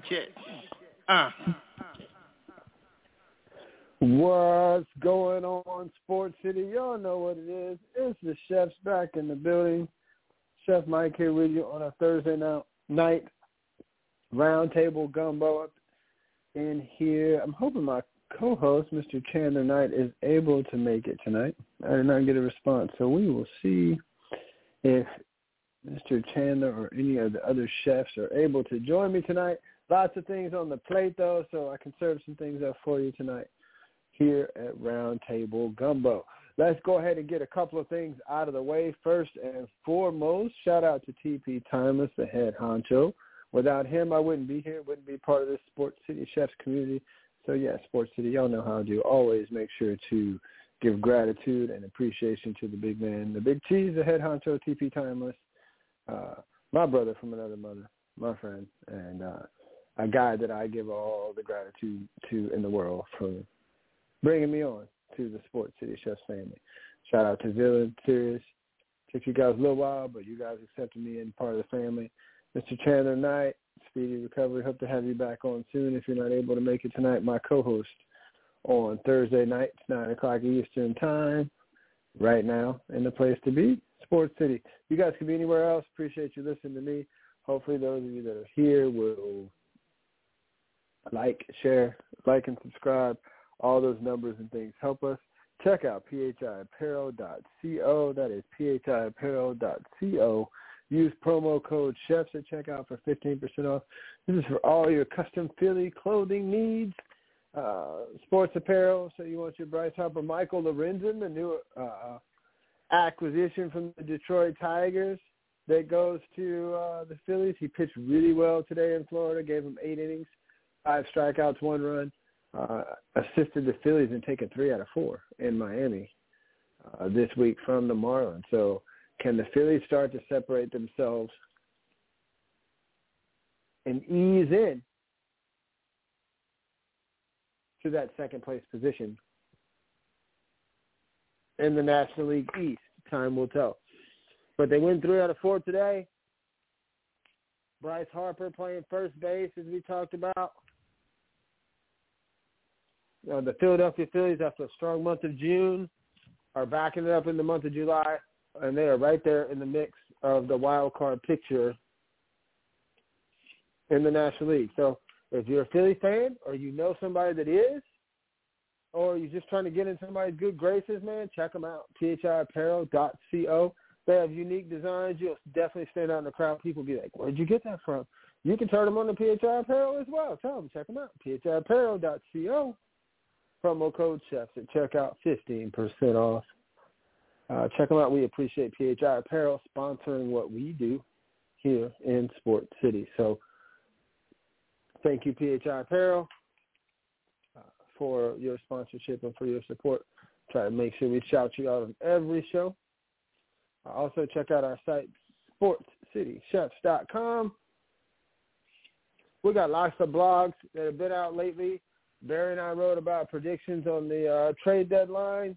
Connecticut. Uh. What's going on, Sports City? Y'all know what it is. It's the chefs back in the building. Chef Mike here with you on a Thursday night roundtable gumbo up in here. I'm hoping my co-host, Mr. Chandler Knight, is able to make it tonight. I did not get a response, so we will see if Mr. Chandler or any of the other chefs are able to join me tonight. Lots of things on the plate, though, so I can serve some things up for you tonight here at Roundtable Gumbo. Let's go ahead and get a couple of things out of the way. First and foremost, shout out to TP Timeless, the head honcho. Without him, I wouldn't be here, wouldn't be part of this Sports City Chefs community. So, yeah, Sports City, y'all know how I do. Always make sure to give gratitude and appreciation to the big man, the big cheese, the head honcho, TP Timeless, uh, my brother from another mother, my friend, and uh, a guy that I give all the gratitude to in the world for bringing me on to the Sports City Chefs family. Shout out to Villain Sirius. Took you guys a little while, but you guys accepted me in part of the family. Mr. Chandler Knight, speedy recovery. Hope to have you back on soon. If you're not able to make it tonight, my co-host on Thursday nights, 9 o'clock Eastern Time, right now, in the place to be, Sports City. You guys can be anywhere else. Appreciate you listening to me. Hopefully those of you that are here will like, share, like and subscribe. All those numbers and things help us. Check out phiapparel.co. That is phiapparel.co. Use promo code CHEFS at checkout for 15% off. This is for all your custom Philly clothing needs. Uh, sports apparel. So you want your Bryce Harper, Michael Lorenzen, the new uh, acquisition from the Detroit Tigers that goes to uh, the Phillies. He pitched really well today in Florida. Gave him eight innings, five strikeouts, one run. Uh, assisted the Phillies in taking three out of four in Miami uh, this week from the Marlins. So can the Phillies start to separate themselves and ease in to that second place position in the National League East? Time will tell. But they win three out of four today. Bryce Harper playing first base, as we talked about. Uh, the Philadelphia Phillies, after a strong month of June, are backing it up in the month of July, and they are right there in the mix of the wild card picture in the National League. So if you're a Philly fan or you know somebody that is, or you're just trying to get in somebody's good graces, man, check them out, phiapparel.co. They have unique designs. You'll definitely stand out in the crowd. People be like, where'd you get that from? You can turn them on to PHI Apparel as well. Tell them, check them out, phiapparel.co. Promo code CHEFS at checkout, 15% off. Uh, check them out. We appreciate PHI Apparel sponsoring what we do here in Sport City. So thank you, PHI Apparel, uh, for your sponsorship and for your support. Try to make sure we shout you out on every show. Uh, also, check out our site, sportscitychefs.com. We got lots of blogs that have been out lately Barry and I wrote about predictions on the uh, trade deadline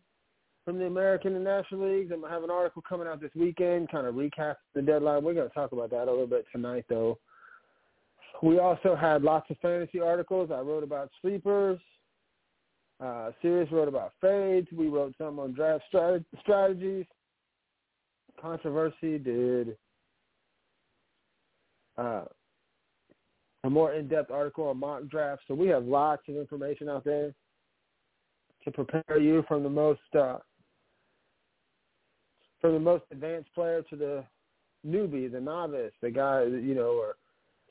from the American and National Leagues. I'm going to have an article coming out this weekend, kind of recap the deadline. We're going to talk about that a little bit tonight, though. We also had lots of fantasy articles. I wrote about sleepers. Uh, Sirius wrote about fades. We wrote some on draft strat- strategies. Controversy did uh, a more in-depth article on mock draft. So we have lots of information out there to prepare you from the most uh, from the most advanced player to the newbie, the novice, the guy you know, or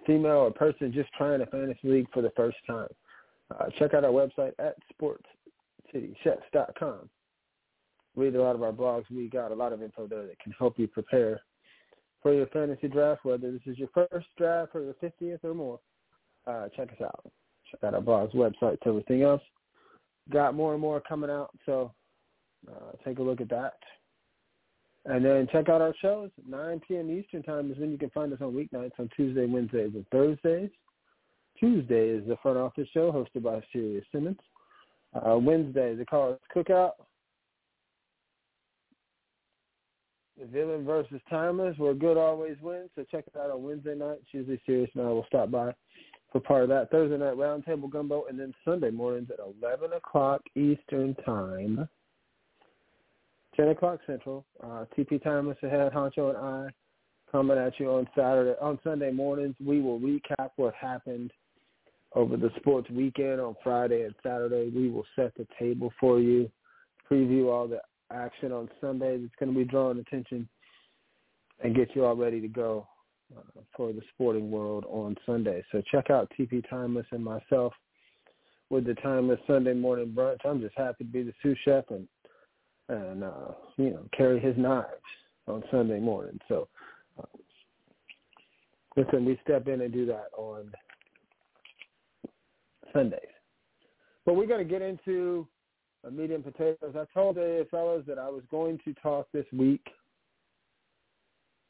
female or person just trying a fantasy league for the first time. Uh, check out our website at sportscitychefs.com. Read a lot of our blogs. We got a lot of info there that can help you prepare for your fantasy draft, whether this is your first draft or your 50th or more. Uh, check us out. Check out our blogs, websites, everything else. Got more and more coming out, so uh, take a look at that. And then check out our shows. 9 p.m. Eastern Time is when you can find us on weeknights on Tuesday, Wednesdays, and Thursdays. Tuesday is the front office show hosted by Sirius Simmons. Uh, Wednesday, the College Cookout. The Villain versus Timeless, where good always wins. So check it out on Wednesday night. Usually Sirius and I will stop by for part of that. Thursday night, Roundtable Gumbo. And then Sunday mornings at 11 o'clock Eastern Time 10 o'clock Central. Uh, TP Timeless ahead, Honcho and I coming at you on Saturday. On Sunday mornings, we will recap what happened over the sports weekend on Friday and Saturday. We will set the table for you, preview all the action on Sunday that's going to be drawing attention, and get you all ready to go uh, for the sporting world on Sunday. So check out TP Timeless and myself with the Timeless Sunday morning brunch. I'm just happy to be the sous chef and and uh, you know carry his knives on Sunday morning. So uh, listen, we step in and do that on Sundays. But we're going to get into meat and potatoes. I told the fellows that I was going to talk this week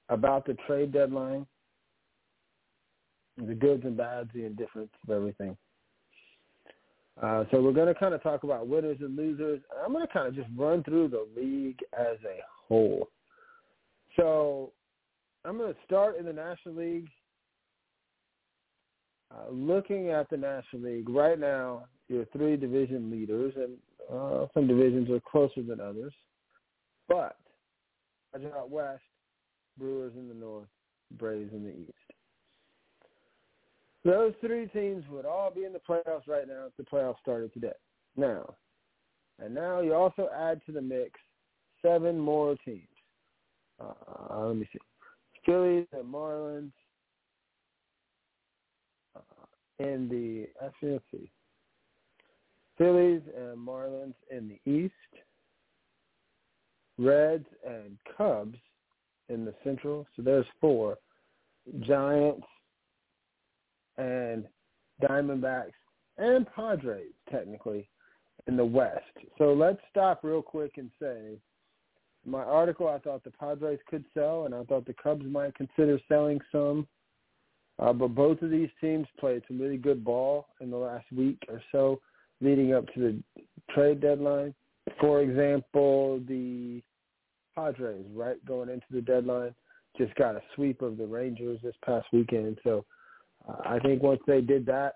about the trade deadline, the goods and bads, the indifference of everything. Uh, so we're going to kind of talk about winners and losers. I'm going to kind of just run through the league as a whole. So I'm going to start in the National League. Uh, looking at the National League right now, your three division leaders, and uh, some divisions are closer than others. But out west, Brewers in the north, Braves in the east. Those three teams would all be in the playoffs right now if the playoffs started today. Now, and now you also add to the mix seven more teams. Uh, let me see. Phillies and Marlins uh, in the let's see. Phillies and Marlins in the East. Reds and Cubs in the Central. So there's four. Giants and Diamondbacks and Padres technically in the West. So let's stop real quick and say my article I thought the Padres could sell and I thought the Cubs might consider selling some. Uh, but both of these teams played some really good ball in the last week or so leading up to the trade deadline. For example, the Padres, right, going into the deadline, just got a sweep of the Rangers this past weekend. So uh, I think once they did that,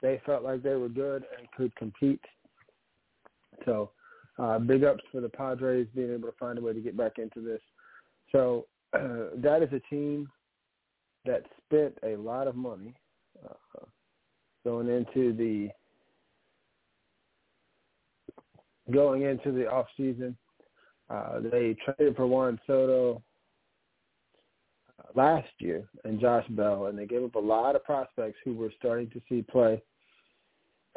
they felt like they were good and could compete. So uh, big ups for the Padres being able to find a way to get back into this. So uh, that is a team that spent a lot of money uh, going into the going into the off season. Uh, they traded for Juan Soto last year and Josh Bell, and they gave up a lot of prospects who were starting to see play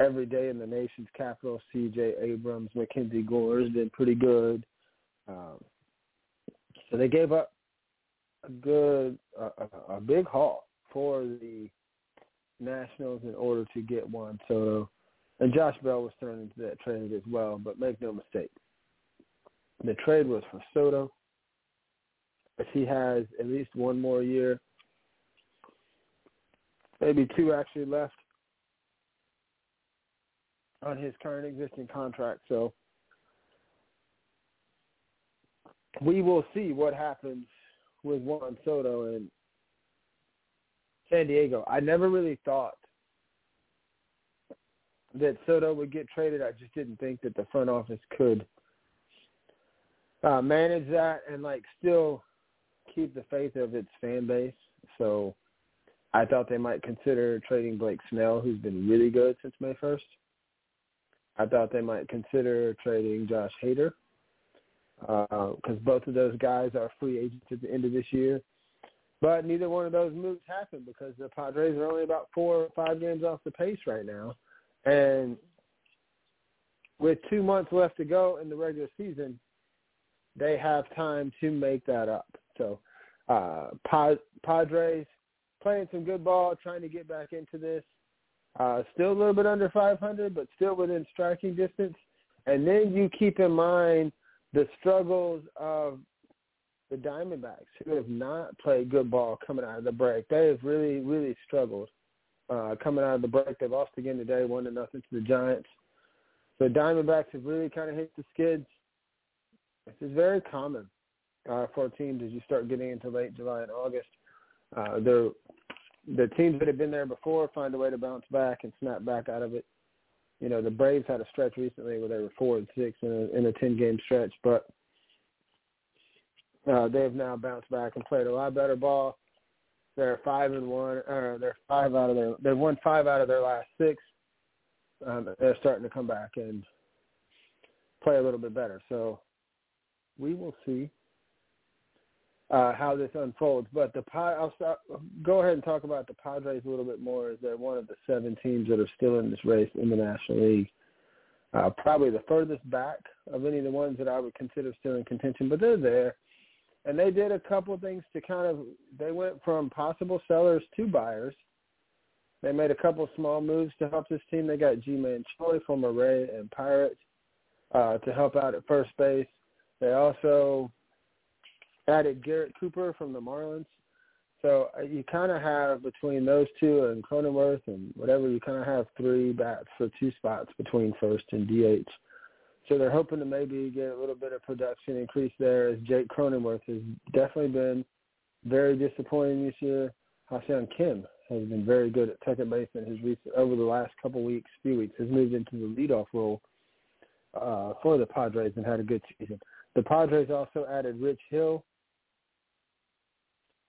every day in the nation's capital. C.J. Abrams, MacKenzie Gore has been pretty good. Um, so they gave up a good, a, a big haul for the Nationals in order to get Juan Soto. And Josh Bell was thrown into that trade as well, but make no mistake, the trade was for Soto if he has at least one more year, maybe two actually left on his current existing contract. So we will see what happens with Juan Soto and San Diego. I never really thought that Soto would get traded. I just didn't think that the front office could uh, manage that and like still keep the faith of its fan base. So I thought they might consider trading Blake Snell, who's been really good since May 1st. I thought they might consider trading Josh Hader because uh, both of those guys are free agents at the end of this year. But neither one of those moves happened because the Padres are only about four or five games off the pace right now. And with two months left to go in the regular season, they have time to make that up. So uh, Padres playing some good ball, trying to get back into this. Uh, still a little bit under 500, but still within striking distance. And then you keep in mind the struggles of the Diamondbacks, who have not played good ball coming out of the break. They have really, really struggled uh, coming out of the break. They lost again today, one to nothing to the Giants. So Diamondbacks have really kind of hit the skids. This is very common uh, for teams as you start getting into late July and August. Uh, they're the teams that have been there before find a way to bounce back and snap back out of it. You know, the Braves had a stretch recently where they were four and six in a in a ten game stretch, but uh, they have now bounced back and played a lot better ball. They're five and one. Uh, they're five out of their. They've won five out of their last six. Um, they're starting to come back and play a little bit better. So we will see uh, how this unfolds. But the I'll start, go ahead and talk about the Padres a little bit more. As they're one of the seven teams that are still in this race in the National League. Uh, probably the furthest back of any of the ones that I would consider still in contention, but they're there. And they did a couple things to kind of they went from possible sellers to buyers. They made a couple small moves to help this team. They got Ji-Man Choi from Array and Pirates uh, to help out at first base. They also added Garrett Cooper from the Marlins. So uh, you kind of have between those two and Cronenworth and whatever, you kind of have three bats for two spots between first and DH. So they're hoping to maybe get a little bit of production increase there as Jake Cronenworth has definitely been very disappointing this year. Ha-Seong Kim has been very good at second base in his recent over the last couple weeks, few weeks, has moved into the leadoff role uh, for the Padres and had a good season. The Padres also added Rich Hill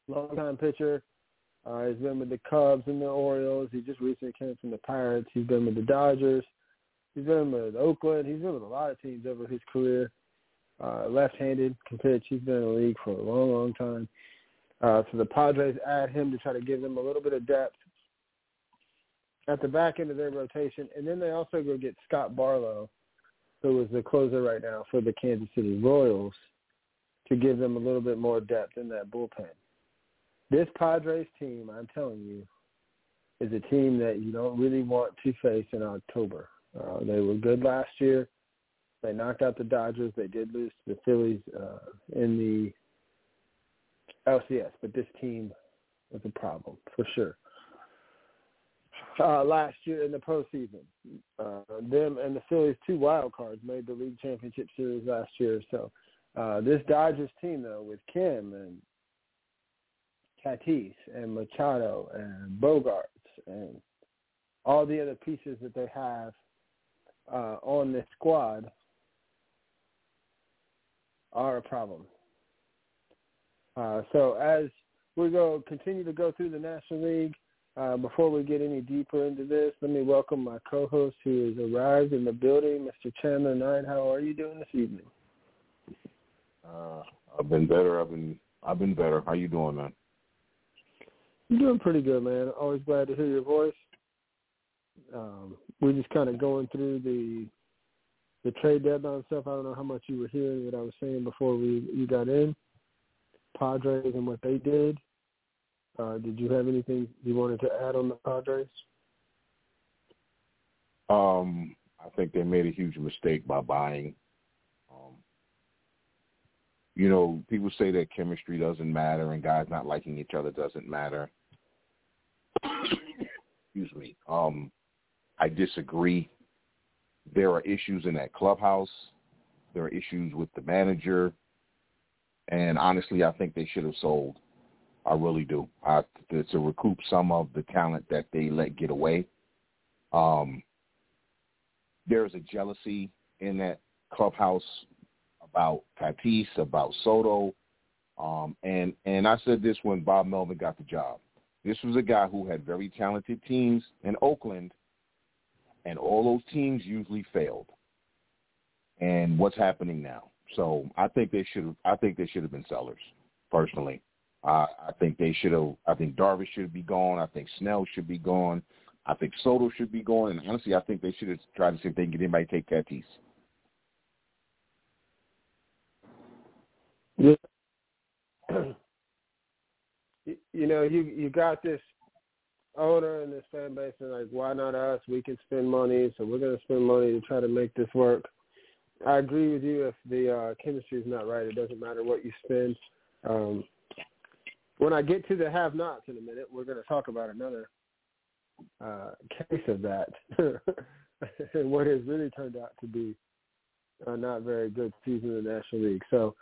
longtime pitcher. Uh, he's been with the Cubs and the Orioles. He just recently came from the Pirates. He's been with the Dodgers. He's been with Oakland. He's been with a lot of teams over his career. Uh, left-handed can pitch. He's been in the league for a long, long time. Uh, so the Padres add him to try to give them a little bit of depth at the back end of their rotation. And then they also go get Scott Barlow, who is the closer right now for the Kansas City Royals, to give them a little bit more depth in that bullpen. This Padres team, I'm telling you, is a team that you don't really want to face in October. Uh, they were good last year. They knocked out the Dodgers. They did lose to the Phillies uh, in the LCS, but this team was a problem for sure. Uh, last year in the postseason, uh, them and the Phillies, two wild cards, made the league championship series last year. So uh, this Dodgers team, though, with Kim and Tatis and Machado and Bogaerts and all the other pieces that they have uh, on this squad are a problem. Uh, so as we go continue to go through the National League, uh, before we get any deeper into this, let me welcome my co-host who has arrived in the building, Mr. Chandler Knight. How are you doing this evening? Uh, I've been better. I've been I've been better. How you doing, man? I'm doing pretty good, man. Always glad to hear your voice. Um, we're just kind of going through the the trade deadline stuff. I don't know how much you were hearing what I was saying before we you got in. Padres and what they did. Uh, did you have anything you wanted to add on the Padres? Um, I think they made a huge mistake by buying. Um, you know, people say that chemistry doesn't matter and guys not liking each other doesn't matter excuse me. Um, I disagree. there are issues in that clubhouse. There are issues with the manager. And honestly, I think they should have sold. I really do. I, to recoup some of the talent that they let get away. Um, there's a jealousy in that clubhouse about Tatis, about Soto, um, and and I said this when Bob Melvin got the job. This was a guy who had very talented teams in Oakland, and all those teams usually failed. And what's happening now? So I think they should. have. I think they should have been sellers. Personally, uh, I think they should have. I think Darvish should be gone. I think Snell should be gone. I think Soto should be gone. And honestly, I think they should have tried to see if they can get anybody to take Tatis. Yeah. you know, you you got this owner and this fan base, and like, why not us? We can spend money, so we're going to spend money to try to make this work. I agree with you. If the uh, chemistry is not right, it doesn't matter what you spend. Um, when I get to the have-nots in a minute, we're going to talk about another uh, case of that, and what has really turned out to be a not very good season in the National League. So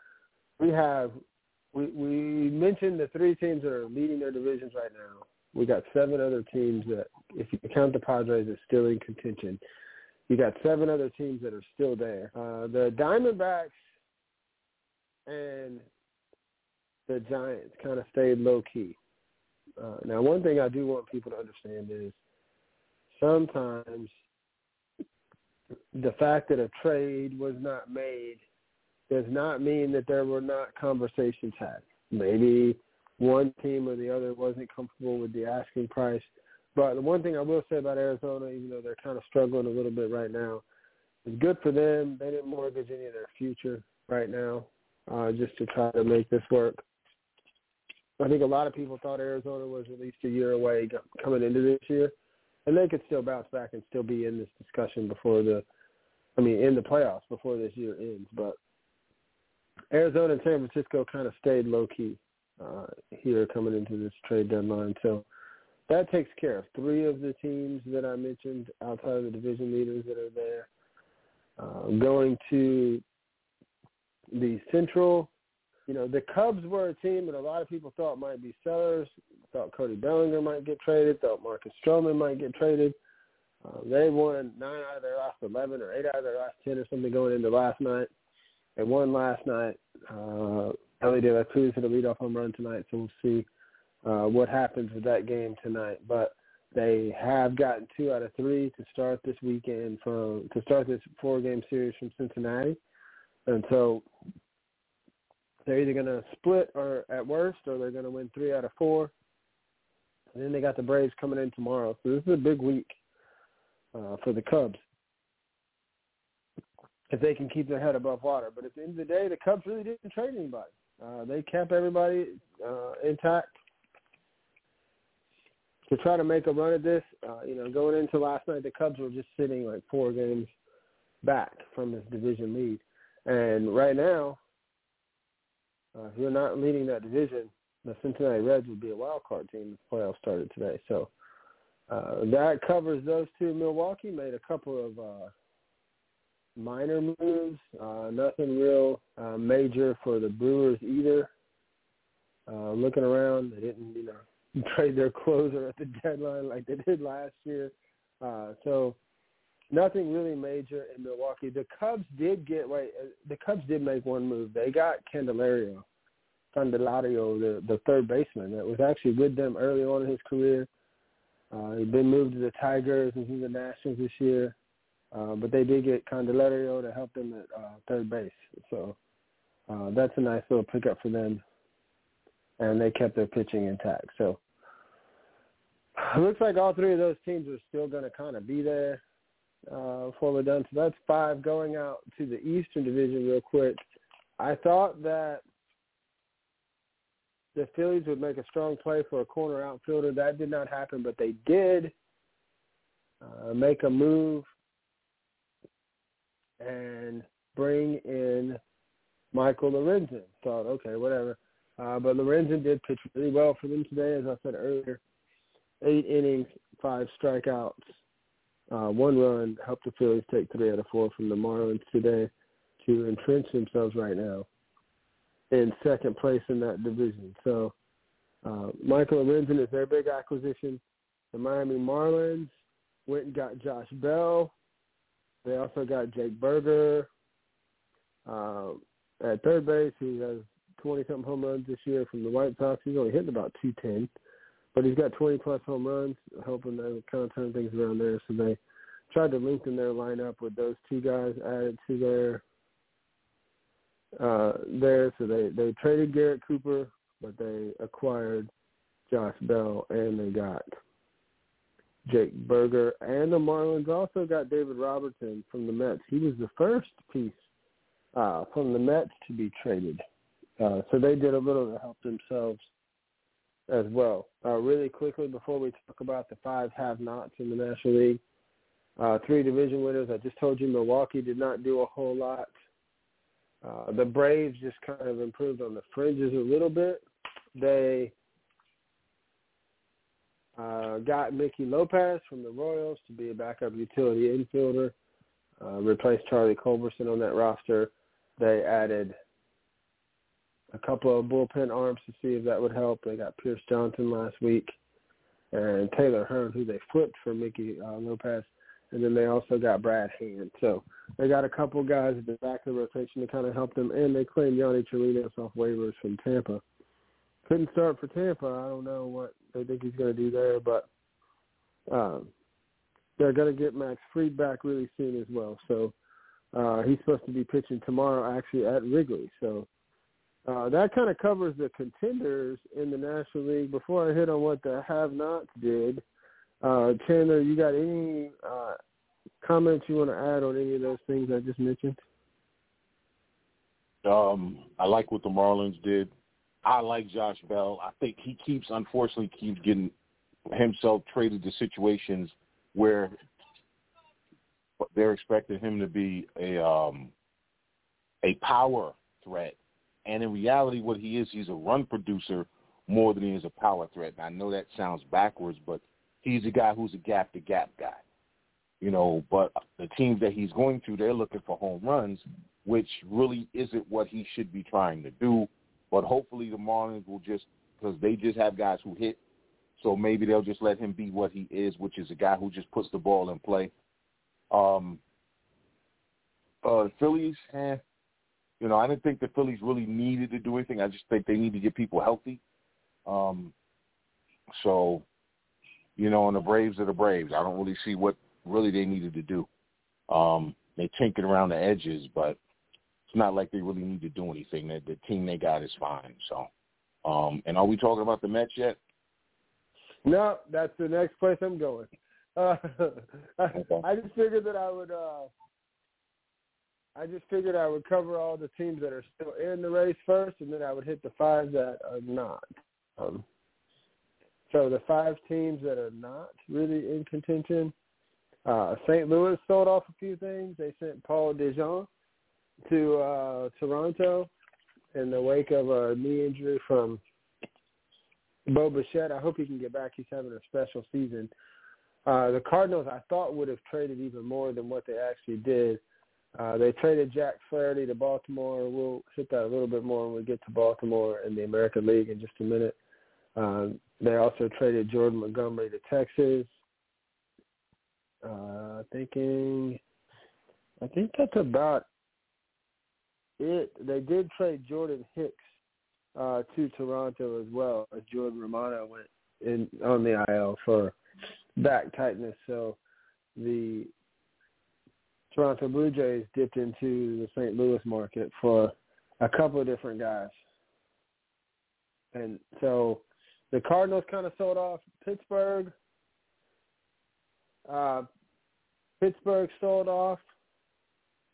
we have we we mentioned the three teams that are leading their divisions right now. We got seven other teams that, if you count the Padres, are still in contention. You got seven other teams that are still there. Uh, the Diamondbacks and the Giants kind of stayed low key. Uh, now, one thing I do want people to understand is sometimes the fact that a trade was not made does not mean that there were not conversations had. Maybe one team or the other wasn't comfortable with the asking price. But the one thing I will say about Arizona, even though they're kind of struggling a little bit right now, is good for them. They didn't mortgage any of their future right now uh, just to try to make this work. I think a lot of people thought Arizona was at least a year away coming into this year, and they could still bounce back and still be in this discussion before the, I mean, in the playoffs before this year ends. But Arizona and San Francisco kind of stayed low key uh, here coming into this trade deadline. So that takes care of three of the teams that I mentioned outside of the division leaders that are there. Uh, going to the Central, you know, the Cubs were a team that a lot of people thought might be sellers. Thought Cody Bellinger might get traded. Thought Marcus Stroman might get traded. Uh, they won nine out of their last eleven or eight out of their last ten or something going into last night. They won last night. Uh, Elly De La Cruz hit a leadoff home run tonight, so we'll see uh, what happens with that game tonight. But they have gotten two out of three to start this weekend from to start this four game series from Cincinnati, and so they're either going to split or at worst, or they're going to win three out of four. And then they got the Braves coming in tomorrow, so this is a big week uh, for the Cubs if they can keep their head above water. But at the end of the day, the Cubs really didn't trade anybody. Uh, they kept everybody uh, intact to try to make a run at this. Uh, you know, going into last night, the Cubs were just sitting like four games back from this division lead, and right now, uh, if you're not leading that division, the Cincinnati Reds would be a wild card team if the playoffs started today. So uh, that covers those two. Milwaukee made a couple of uh, minor moves, uh, nothing real uh, major for the Brewers either. Uh, looking around, they didn't, you know, trade their closer at the deadline like they did last year. Uh, so nothing really major in Milwaukee. The Cubs did get wait. Uh, the Cubs did make one move. They got Candelario, Candelario, the the third baseman that was actually with them early on in his career. Uh, he'd been moved to the Tigers and he's the Nationals this year. Uh, but they did get Candelario to help them at uh, third base. So uh, that's a nice little pickup for them. And they kept their pitching intact. So it looks like all three of those teams are still going to kind of be there uh, before we're done. So that's five. Going out to the Eastern Division real quick. I thought that the Phillies would make a strong play for a corner outfielder. That did not happen, but they did uh, make a move and bring in Michael Lorenzen. Thought, okay, whatever. Uh, but Lorenzen did pitch really well for them today, as I said earlier. Eight innings, five strikeouts. Uh, one run helped the Phillies take three out of four from the Marlins today to entrench themselves right now in second place in that division. So uh, Michael Lorenzen is their big acquisition. The Miami Marlins went and got Josh Bell. They also got Jake Burger uh, at third base. He has 20-something home runs this year from the White Sox. He's only hitting about 210, but he's got 20-plus home runs, helping them kind of turn things around there. So they tried to lengthen their lineup with those two guys added to their uh, there. So they they traded Garrett Cooper, but they acquired Josh Bell, and they got Jake Burger, and the Marlins also got David Robertson from the Mets. He was the first piece uh, from the Mets to be traded. Uh, so they did a little to help themselves as well. Uh, really quickly before we talk about the five have-nots in the National League, uh, three division winners. I just told you Milwaukee did not do a whole lot. Uh, the Braves just kind of improved on the fringes a little bit. They uh, got Nicky Lopez from the Royals to be a backup utility infielder, uh, replaced Charlie Culberson on that roster. They added a couple of bullpen arms to see if that would help. They got Pierce Johnson last week and Taylor Hearn, who they flipped for Nicky uh, Lopez and then they also got Brad Hand. So they got a couple guys at the back of the rotation to kind of help them, and they claimed Yonny Chirinos off waivers from Tampa. Couldn't start for Tampa. I don't know what they think he's going to do there, but um, they're going to get Max Fried back really soon as well. So uh, he's supposed to be pitching tomorrow, actually at Wrigley. So uh, that kind of covers the contenders in the National League. Before I hit on what the have-nots did, uh, Chandler, you got any uh, comments you want to add on any of those things I just mentioned? Um, I like what the Marlins did. I like Josh Bell. I think he keeps, unfortunately, keeps getting himself traded to situations where they're expecting him to be a um, a power threat, and in reality, what he is, he's a run producer more than he is a power threat. And I know that sounds backwards, but he's a guy who's a gap to gap guy. You know, but the teams that he's going to, they're looking for home runs, which really isn't what he should be trying to do. But hopefully the Marlins will just because they just have guys who hit, so maybe they'll just let him be what he is, which is a guy who just puts the ball in play. Um, uh, Phillies, eh, you know, I didn't think the Phillies really needed to do anything. I just think they need to get people healthy. Um, so you know, and the Braves are the Braves. I don't really see what really they needed to do. Um, they tinkered around the edges, but it's not like they really need to do anything. The, the team they got is fine. So, um, and are we talking about the Mets yet? No, that's the next place I'm going. Uh, okay. I just figured that I would. Uh, I just figured I would cover all the teams that are still in the race first, and then I would hit the five that are not. Um, so the five teams that are not really in contention, uh, St. Louis sold off a few things. They sent Paul DeJong to uh, Toronto in the wake of a knee injury from Bo Bichette. I hope he can get back. He's having a special season. Uh, the Cardinals, I thought, would have traded even more than what they actually did. Uh, they traded Jack Flaherty to Baltimore. We'll hit that a little bit more when we get to Baltimore and the American League in just a minute. Um, they also traded Jordan Montgomery to Texas. Uh, thinking, I think that's about it. They did trade Jordan Hicks uh, to Toronto as well, as Jordan Romano went in on the IL for back tightness. So the Toronto Blue Jays dipped into the St. Louis market for a couple of different guys. And so the Cardinals kind of sold off Pittsburgh. Uh, Pittsburgh sold off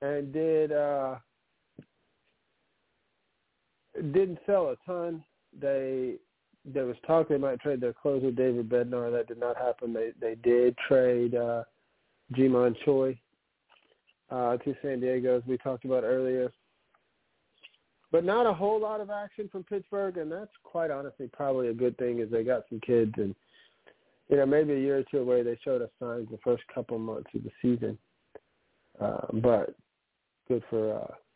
and did uh, didn't sell a ton. They there was talk they might trade their closer David Bednar. That did not happen. They they did trade uh, Ji-Man Choi uh, to San Diego, as we talked about earlier but not a whole lot of action from Pittsburgh, and that's quite honestly probably a good thing, as they got some kids, and you know, maybe a year or two away. They showed us signs the first couple months of the season, uh, but good for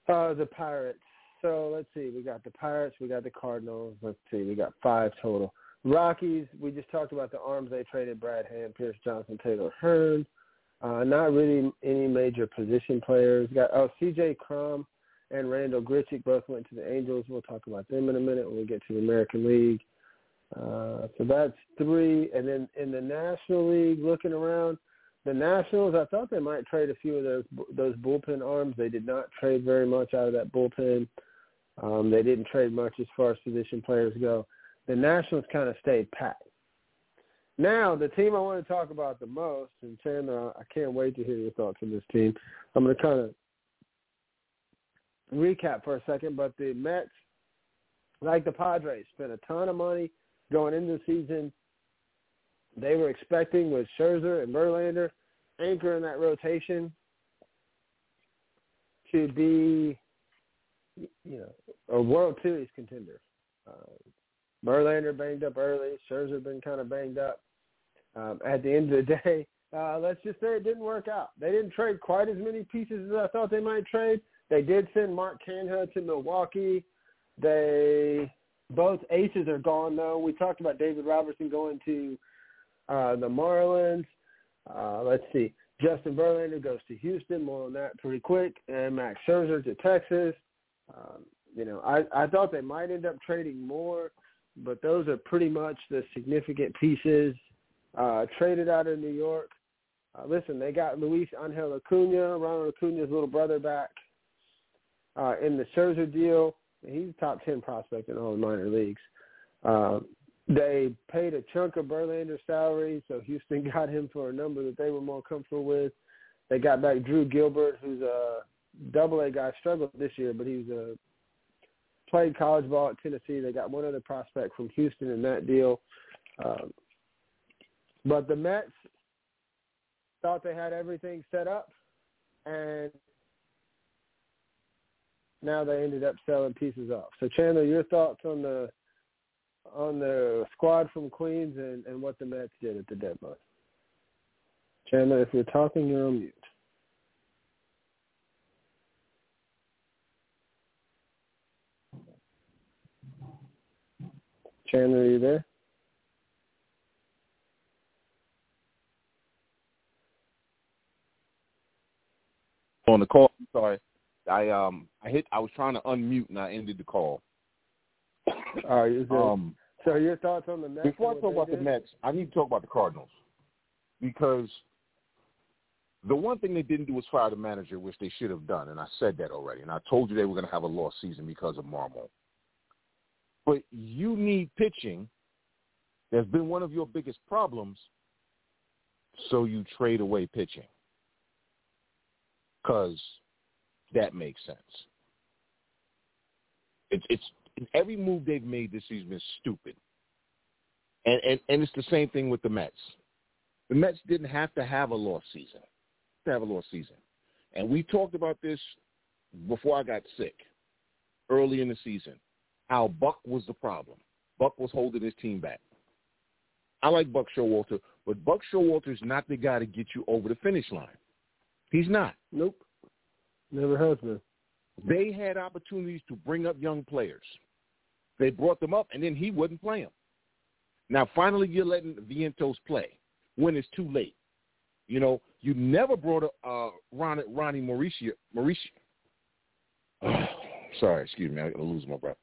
uh, uh, the Pirates. So let's see. We got the Pirates. We got the Cardinals. Let's see. We got five total. Rockies. We just talked about the arms they traded: Brad Hand, Pierce Johnson, Taylor Hearn. Uh, not really any major position players. Got oh C.J. Cron and Randal Grichuk both went to the Angels. We'll talk about them in a minute when we get to the American League. Uh, so that's three. And then in the National League, looking around, the Nationals, I thought they might trade a few of those those bullpen arms. They did not trade very much out of that bullpen. Um, they didn't trade much as far as position players go. The Nationals kind of stayed pat. Now, the team I want to talk about the most, and Chandler, I can't wait to hear your thoughts on this team. I'm going to kind of recap for a second, but the Mets, like the Padres, spent a ton of money going into the season. They were expecting with Scherzer and Verlander anchoring that rotation to be, you know, a World Series contender. Uh, Verlander banged up early. Scherzer been kind of banged up. Um, at the end of the day, uh, let's just say it didn't work out. They didn't trade quite as many pieces as I thought they might trade. They did send Mark Canha to Milwaukee. They both aces are gone though. We talked about David Robertson going to uh, the Marlins. Uh, let's see. Justin Verlander goes to Houston. More on that pretty quick. And Max Scherzer to Texas. Um, you know, I, I thought they might end up trading more, but those are pretty much the significant pieces uh, traded out of New York. Uh, listen, they got Luis Angel Acuna, Ronald Acuna's little brother, back uh, in the Scherzer deal. He's a top 10 prospect in all the minor leagues. Uh, they paid a chunk of Verlander's salary, so Houston got him for a number that they were more comfortable with. They got back Drew Gilbert, who's a double A guy, struggled this year, but he's a played college ball at Tennessee. They got one other prospect from Houston in that deal. Um, but the Mets thought they had everything set up, and now they ended up selling pieces off. So Chandler, your thoughts on the on the squad from Queens and, and what the Mets did at the deadline. Chandler, if you're talking, you're on mute. Chandler, are you there? On the call, sorry. I um I hit I was trying to unmute and I ended the call. All right, is Um so your thoughts on the Mets? before I talk about they the? Mets, I need to talk about the Cardinals. Because the one thing they didn't do was fire the manager, which they should have done, and I said that already. And I told you they were going to have a lost season because of Marmol. But you need pitching. That's been one of your biggest problems. So you trade away pitching. Because that makes sense. It's it's every move they've made this season been stupid. And, and and it's the same thing with the Mets. The Mets didn't have to have a lost season. To have a lost season. And we talked about this before I got sick, early in the season, how Buck was the problem. Buck was holding his team back. I like Buck Showalter, but Buck Showalter is not the guy to get you over the finish line. He's not. Nope. Never has been. They had opportunities to bring up young players. They brought them up, and then he wouldn't play them. Now, finally, you're letting Vientos play when it's too late. You know, you never brought up uh, Ronny, Ronny Mauricio. Mauricio. sorry, excuse me. I'm going to lose my breath.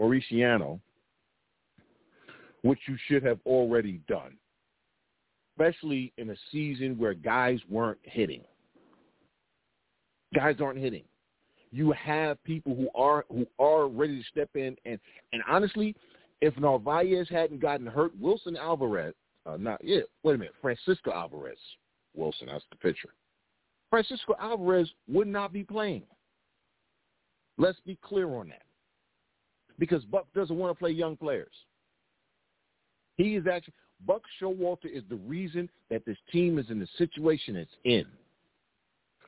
Mauriciano, which you should have already done, especially in a season where guys weren't hitting. Guys aren't hitting. You have people who are who are ready to step in, and and honestly, if Narvaez hadn't gotten hurt, Wilson Alvarez, uh, not yeah, wait a minute, Francisco Alvarez, Wilson, that's the pitcher. Francisco Alvarez would not be playing. Let's be clear on that, because Buck doesn't want to play young players. He is actually Buck Showalter is the reason that this team is in the situation it's in.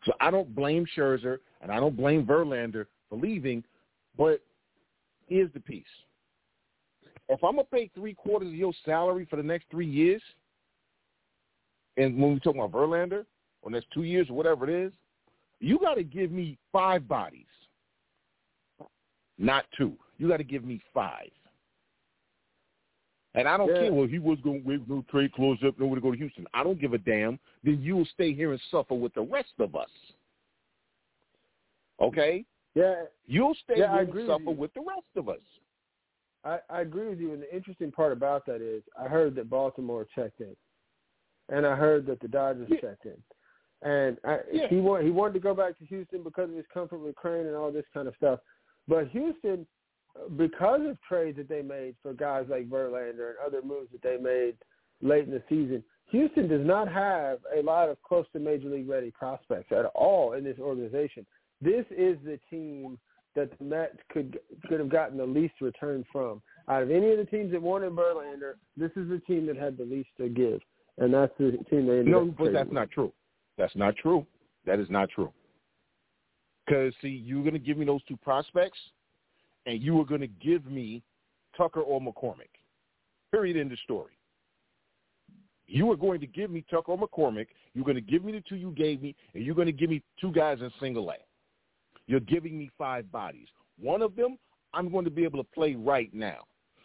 So I don't blame Scherzer and I don't blame Verlander for leaving, but here's the piece. if I'm gonna pay three quarters of your salary for the next three years, and when we talk about Verlander, or next two years or whatever it is, you got to give me five bodies, not two. You got to give me five. And I don't Yeah. care. Well, he was going to waive no trade close up, nowhere to go to Houston. I don't give a damn. Then you will stay here and suffer with the rest of us. Okay? Yeah, You'll stay Yeah, here and suffer you. with the rest of us. I, I agree with you. And the interesting part about that is I heard that Baltimore checked in, and I heard that the Dodgers Yeah. checked in. And I, he want, he wanted to go back to Houston because of his comfort with Crane and all this kind of stuff. But Houston, because of trades that they made for guys like Verlander and other moves that they made late in the season, Houston does not have a lot of close to major league ready prospects at all in this organization. This is the team that the Mets could could have gotten the least return from. Out of any of the teams that wanted Verlander, this is the team that had the least to give, and that's the team they ended No, up but that's with. not true. That's not true. That is not true. Because see, you're going to give me those two prospects, and you are going to give me Tucker or McCormick. Period. End of story. You are going to give me Tucker or McCormick. You're going to give me the two you gave me, and you're going to give me two guys in single A. You're giving me five bodies. One of them, I'm going to be able to play right now.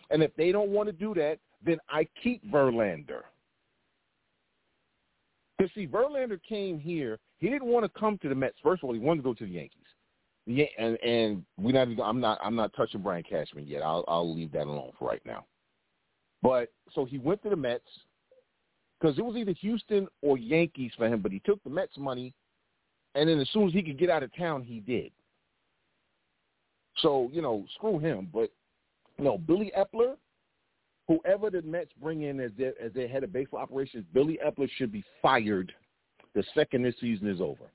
And if they don't want to do that, then I keep Verlander. Because see, Verlander came here. He didn't want to come to the Mets. First of all, he wanted to go to the Yankees. Yeah, and and we not. I'm not. I'm not touching Brian Cashman yet. I'll I'll leave that alone for right now. But so he went to the Mets because it was either Houston or Yankees for him. But he took the Mets money, and then as soon as he could get out of town, he did. So you know, screw him. But you know, Billy Eppler, whoever the Mets bring in as their as their head of baseball operations, Billy Eppler should be fired the second this season is over.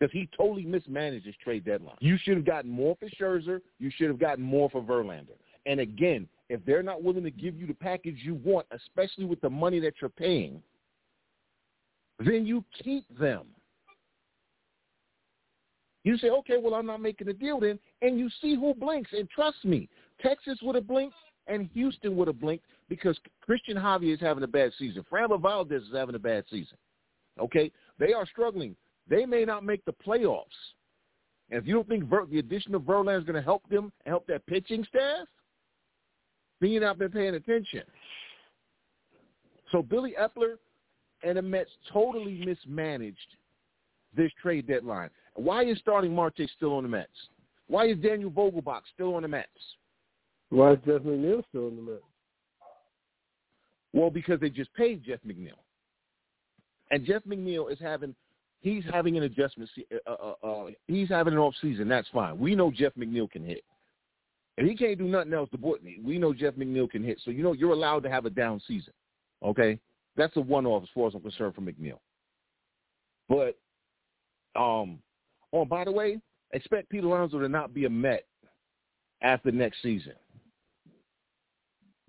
Because he totally mismanaged his trade deadline. You should have gotten more for Scherzer. You should have gotten more for Verlander. And again, if they're not willing to give you the package you want, especially with the money that you're paying, then you keep them. You say, okay, well, I'm not making a deal then, and you see who blinks. And trust me, Texas would have blinked and Houston would have blinked because Cristian Javier is having a bad season. Framber Valdez is having a bad season. Okay? They are struggling. They may not make the playoffs. And if you don't think Ver- the addition of Verlander is going to help them and help that pitching staff, then you've not been paying attention. So Billy Eppler and the Mets totally mismanaged this trade deadline. Why is Starling Marte still on the Mets? Why is Daniel Vogelbach still on the Mets? Why is Jeff McNeil still in the Mets? Well, because they just paid Jeff McNeil, and Jeff McNeil is having he's having an adjustment. Uh, uh, uh, he's having an off season. That's fine. We know Jeff McNeil can hit. If he can't do nothing else, the boy, we know Jeff McNeil can hit. So you know you're allowed to have a down season. Okay, that's a one-off as far as I'm concerned for McNeil. But, um, oh, by the way, expect Pete Alonso to not be a Met after next season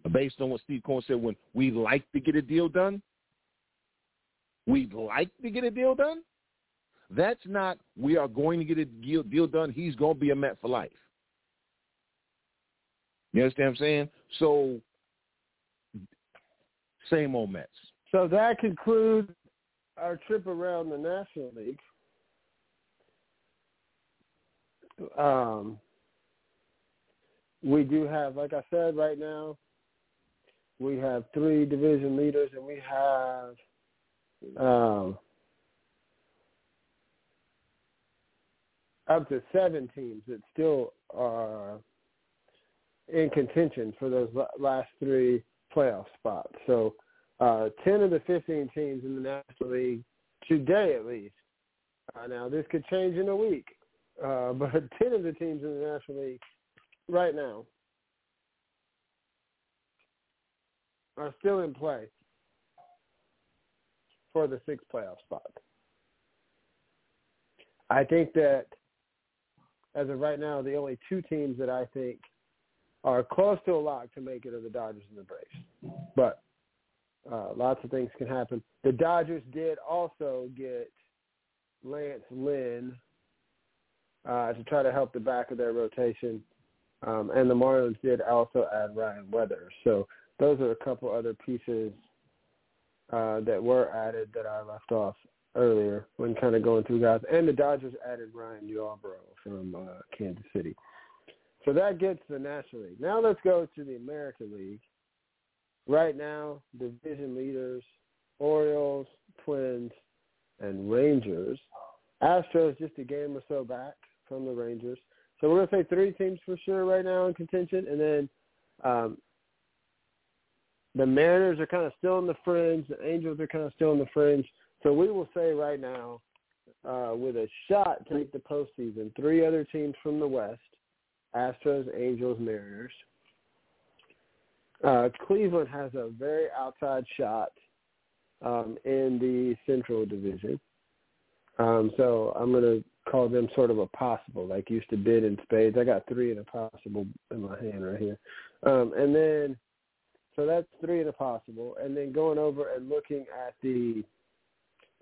based on what Steve Cohen said when we like to get a deal done, we'd like to get a deal done. That's not we are going to get a deal, deal done. He's going to be a Met for life. You understand what I'm saying? So, same old Mets. So that concludes our trip around the National League. Um, we do have, like I said, right now, we have three division leaders, and we have um, up to seven teams that still are in contention for those last three playoff spots. So uh, 10 of the 15 teams in the National League today at least. Uh, now, this could change in a week, uh, but 10 of the teams in the National League right now are still in play for the sixth playoff spot. I think that as of right now, the only two teams that I think are close to a lock to make it are the Dodgers and the Braves. But uh, lots of things can happen. The Dodgers did also get Lance Lynn uh, to try to help the back of their rotation. Um, and the Marlins did also add Ryan Weathers. So those are a couple other pieces uh, that were added that I left off earlier when kind of going through guys. And the Dodgers added Ryan Yarbrough from uh, Kansas City. So that gets the National League. Now let's go to the American League. Right now, division leaders, Orioles, Twins, and Rangers. Astros just a game or so back from the Rangers. So we're going to say three teams for sure right now in contention. And then um, the Mariners are kind of still in the fringe. The Angels are kind of still in the fringe. So we will say right now, uh, with a shot to make the postseason, three other teams from the West, Astros, Angels, Mariners. Uh, Cleveland has a very outside shot um, in the Central Division. Um, so I'm going to call them sort of a possible, like used to bid in spades. I got three in a possible in my hand right here. Um, and then, so that's three in a possible. And then going over and looking at the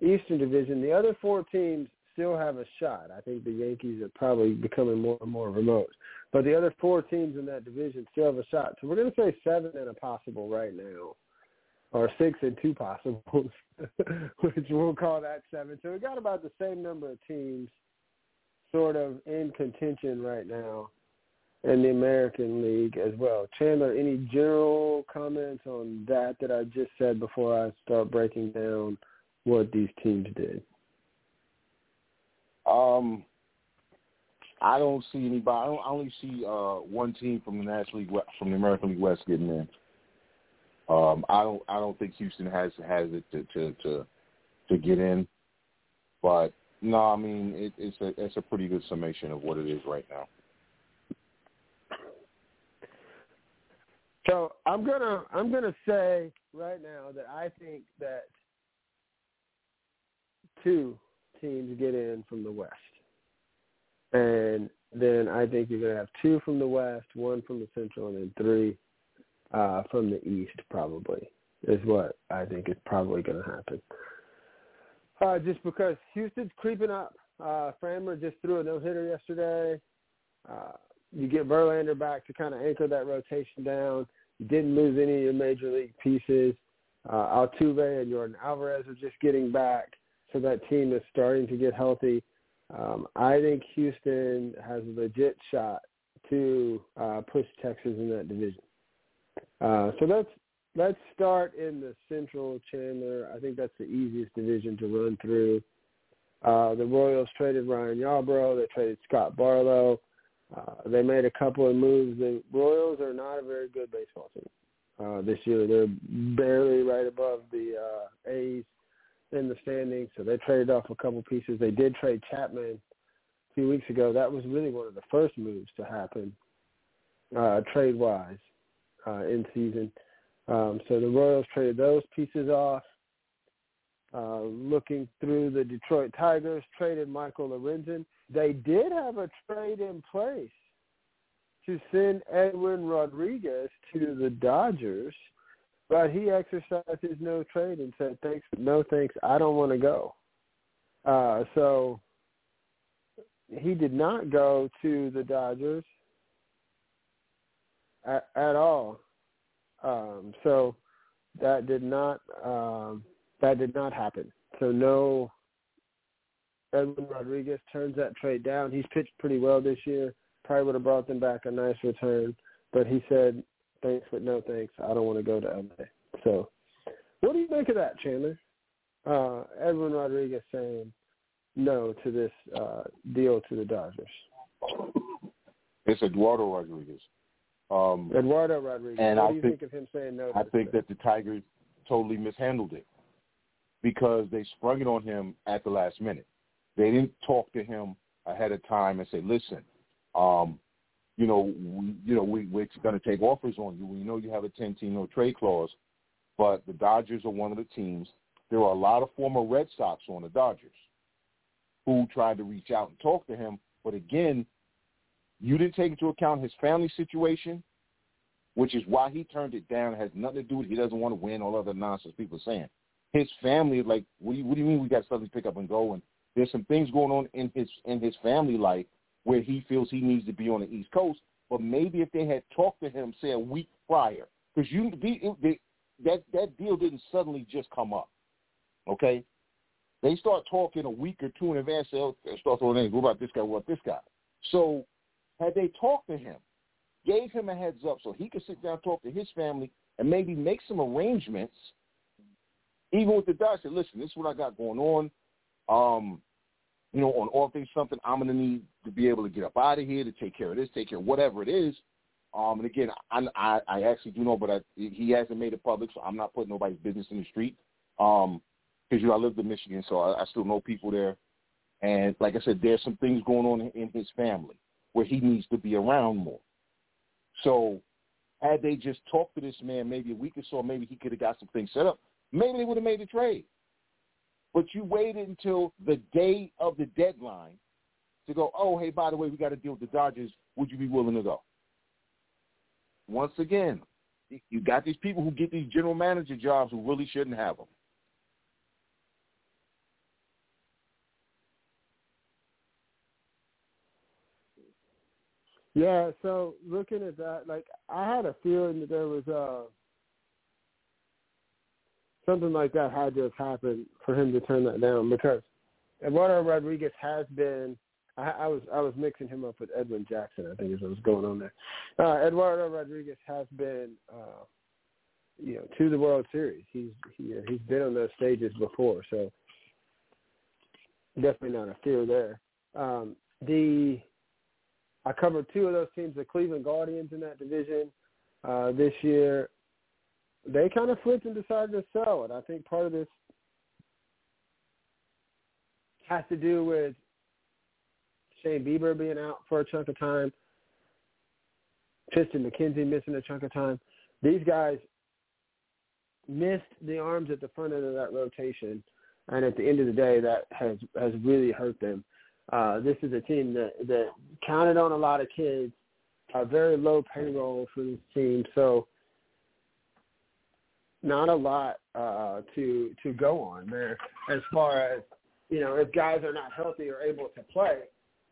Eastern Division, the other four teams still have a shot. I think the Yankees are probably becoming more and more remote. But the other four teams in that division still have a shot. So we're going to say seven and a possible right now, or six and two possibles, which we'll call that seven. So we got about the same number of teams sort of in contention right now in the American League as well. Chandler, any general comments on that that I just said before I start breaking down what these teams did? Um, I don't see anybody. I, don't, I only see uh, one team from the National League from the American League West getting in. Um, I don't. I don't think Houston has has it to to to, to get in. But no, I mean it, it's a it's a pretty good summation of what it is right now. So I'm gonna I'm gonna say right now that I think that two teams get in from the West. And then I think you're going to have two from the West, one from the Central, and then three uh, from the East probably is what I think is probably going to happen. Uh, just because Houston's creeping up. Uh, Framber just threw a no-hitter yesterday. Uh, you get Verlander back to kind of anchor that rotation down. You didn't lose any of your major league pieces. Uh, Altuve and Yordan Alvarez are just getting back so that team is starting to get healthy. Um, I think Houston has a legit shot to uh, push Texas in that division. Uh, so let's let's start in the Central Chandler. I think that's the easiest division to run through. Uh, the Royals traded Ryan Yarbrough. They traded Scott Barlow. Uh, they made a couple of moves. The Royals are not a very good baseball team uh, this year. They're barely right above the uh, A's in the standings, so they traded off a couple pieces. They did trade Chapman a few weeks ago. That was really one of the first moves to happen uh, trade wise uh, in season. Um, so the Royals traded those pieces off. Uh, looking through the Detroit Tigers, traded Michael Lorenzen. They did have a trade in place to send Edwin Rodriguez to the Dodgers – but he exercised his no trade and said, "Thanks, no thanks. I don't want to go." Uh, so he did not go to the Dodgers at, at all. Um, so that did not um, that did not happen. So no, Edwin Rodriguez turns that trade down. He's pitched pretty well this year. Probably would have brought them back a nice return, but he said thanks, but no thanks. I don't want to go to LA. So, what do you make of that, Chandler? Uh, Edwin Rodriguez saying no to this uh, deal to the Dodgers. It's Eduardo Rodriguez. Um, Eduardo Rodriguez. And what I do you think, think of him saying no? I think that the Tigers totally mishandled it because they sprung it on him at the last minute. They didn't talk to him ahead of time and say, "Listen, um, you know, we, you know, we, we're going to take offers on you. We know you have a 10-team no trade clause, but the Dodgers are one of the teams. There are a lot of former Red Sox on the Dodgers who tried to reach out and talk to him, but again, you didn't take into account his family situation, which is why he turned it down. It has nothing to do with he doesn't want to win, all other nonsense people are saying. His family, like, what do you, what do you mean we got to suddenly pick up and go? And there's some things going on in his in his family life where he feels he needs to be on the East Coast, but maybe if they had talked to him, say a week prior, because you the, the, that that deal didn't suddenly just come up. Okay, they start talking a week or two in advance. They'll start throwing names. What about this guy? What about this guy? So had they talked to him, gave him a heads up so he could sit down, talk to his family, and maybe make some arrangements, even with the said, listen, this is what I got going on. Um, you know, on all things something, I'm to need to be able to get up out of here to take care of this, take care of whatever it is. Um, and again, I, I, I actually do know, but I, he hasn't made it public, so I'm not putting nobody's business in the street. Um, because you know I lived in Michigan, so I, I still know people there. And like I said, there's some things going on in, in his family where he needs to be around more. So had they just talked to this man maybe a week or so, maybe he could have got some things set up. Maybe they would have made a trade. But you waited until the day of the deadline to go, oh, hey, by the way, we got to deal with the Dodgers. Would you be willing to go? Once again, you got these people who get these general manager jobs who really shouldn't have them. Yeah, so looking at that, like I had a feeling that there was uh something like that had to have happened for him to turn that down because Eduardo Rodriguez has been. I, I was I was mixing him up with Edwin Jackson. I think is what was going on there. Uh, Eduardo Rodriguez has been, uh, you know, to the World Series. He's he, he's been on those stages before, so definitely not a fear there. Um, the I covered two of those teams, the Cleveland Guardians in that division uh, this year. They kind of flipped and decided to sell it. I think part of this has to do with Shane Bieber being out for a chunk of time, Triston McKenzie missing a chunk of time. These guys missed the arms at the front end of that rotation, and at the end of the day, that has has really hurt them. Uh, this is a team that, that counted on a lot of kids, a very low payroll for this team, so not a lot uh, to to go on there as far as you know if guys are not healthy or able to play.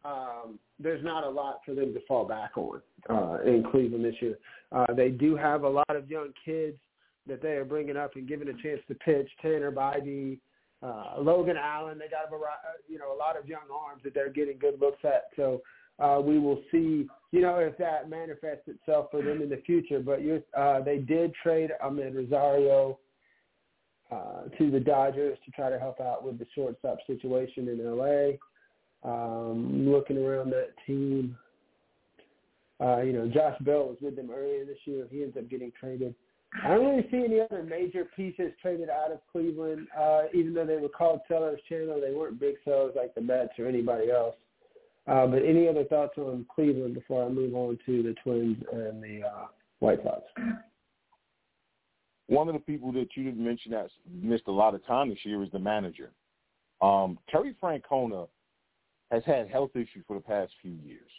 Um, there's not a lot for them to fall back on uh, in Cleveland this year. Uh, they do have a lot of young kids that they are bringing up and giving a chance to pitch. Tanner Bibee, uh, Logan Allen. They got a you know a lot of young arms that they're getting good looks at. So uh, we will see you know if that manifests itself for them in the future. But you uh, they did trade Amed Rosario uh, to the Dodgers to try to help out with the shortstop situation in LA. Um, looking around that team, uh, you know, Josh Bell was with them earlier this year. He ends up getting traded. I don't really see any other major pieces traded out of Cleveland, uh, even though they were called sellers. Chandler, they weren't big sellers like the Mets or anybody else. Uh, but any other thoughts on Cleveland before I move on to the Twins and the uh, White Sox? One of the people that you didn't mention that missed a lot of time this year is the manager. Um, Terry Francona has had health issues for the past few years.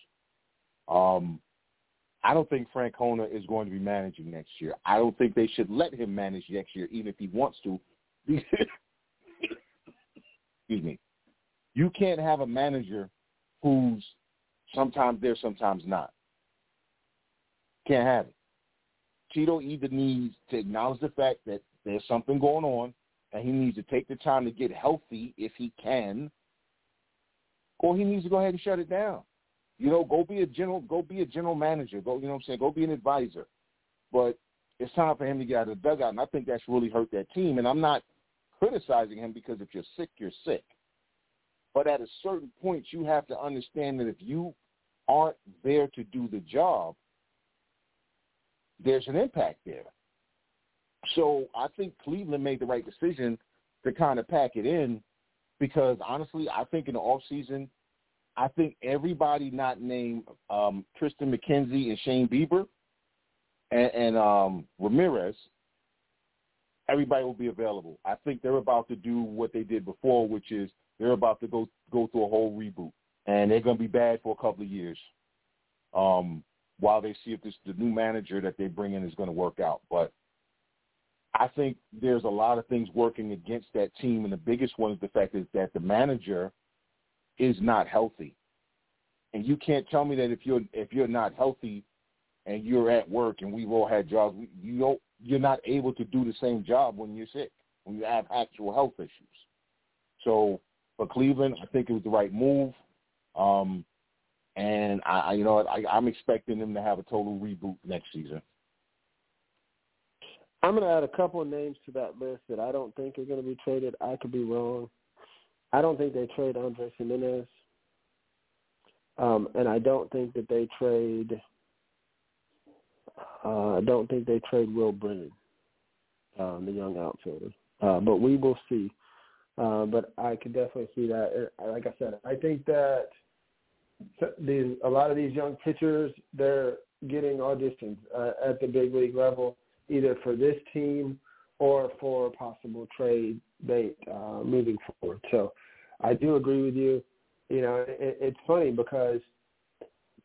Um, I don't think Francona is going to be managing next year. I don't think they should let him manage next year, even if he wants to. Excuse me. You can't have a manager who's sometimes there, sometimes not. Can't have it. Tito either needs to acknowledge the fact that there's something going on and he needs to take the time to get healthy if he can, or he needs to go ahead and shut it down. You know, go be a general, go be a general manager. Go, you know what I'm saying? Go be an advisor. But it's time for him to get out of the dugout, and I think that's really hurt that team. And I'm not criticizing him because if you're sick, you're sick. But at a certain point, you have to understand that if you aren't there to do the job, there's an impact there. So I think Cleveland made the right decision to kind of pack it in because honestly, I think in the off season I think everybody not named um, Triston McKenzie and Shane Bieber and, and um, Ramirez, everybody will be available. I think they're about to do what they did before, which is they're about to go go through a whole reboot, and they're going to be bad for a couple of years um, while they see if this the new manager that they bring in is going to work out. But I think there's a lot of things working against that team, and the biggest one is the fact is that the manager is not healthy. And you can't tell me that if you're if you're not healthy and you're at work and we've all had jobs, you don't, you're not able to do the same job when you're sick, when you have actual health issues. So for Cleveland, I think it was the right move. Um, and I, I you know, I, I'm expecting them to have a total reboot next season. I'm going to add a couple of names to that list that I don't think are going to be traded. I could be wrong. I don't think they trade Andres Gimenez. Um, and I don't think that they trade uh, I don't think they trade Will Brennan, um, the young outfielder. Uh, but we will see. Uh, but I could definitely see that. Like I said, I think that these a lot of these young pitchers they're getting auditions uh, at the big league level, either for this team or for a possible trade bait uh, moving forward. So I do agree with you. You know, it, it's funny because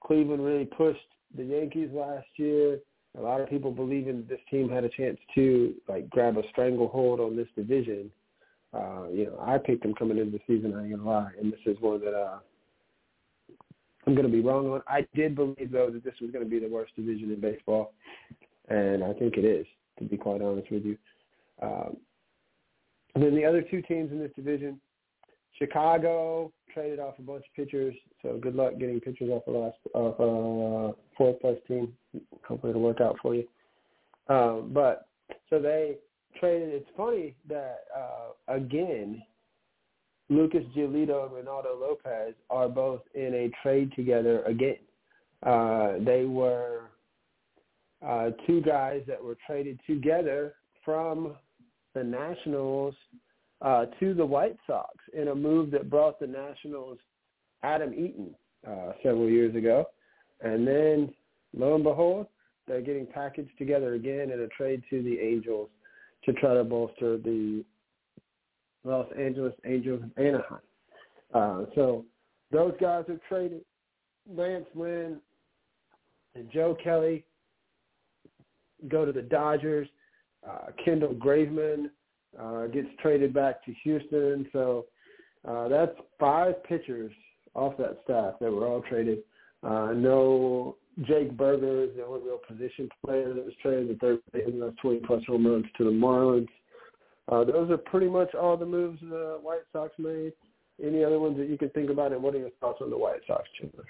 Cleveland really pushed the Yankees last year. A lot of people believing this team had a chance to like grab a stranglehold on this division. Uh, you know, I picked them coming into the season. I ain't gonna lie, and this is one that uh, I'm gonna be wrong on. I did believe though that this was gonna be the worst division in baseball, and I think it is. To be quite honest with you. Um, and then the other two teams in this division, Chicago traded off a bunch of pitchers, so good luck getting pitchers off the last of uh, fourth place team. Hopefully it'll work out for you. Um, but so they traded. It's funny that uh, again, Lucas Giolito and Ronaldo Lopez are both in a trade together again. Uh, they were uh, two guys that were traded together from the Nationals uh, to the White Sox in a move that brought the Nationals Adam Eaton uh, several years ago. And then, lo and behold, they're getting packaged together again in a trade to the Angels to try to bolster the Los Angeles Angels of Anaheim. Uh, so those guys have traded. Lance Lynn and Joe Kelly go to the Dodgers. Uh, Kendall Graveman uh, gets traded back to Houston. So uh, that's five pitchers off that staff that were all traded. Uh, no Jake Burger is the only real position player that was traded. The third baseman has 20 plus home runs to the Marlins. Uh, those are pretty much all the moves the White Sox made. Any other ones that you can think about, and what are your thoughts on the White Sox, Chandler?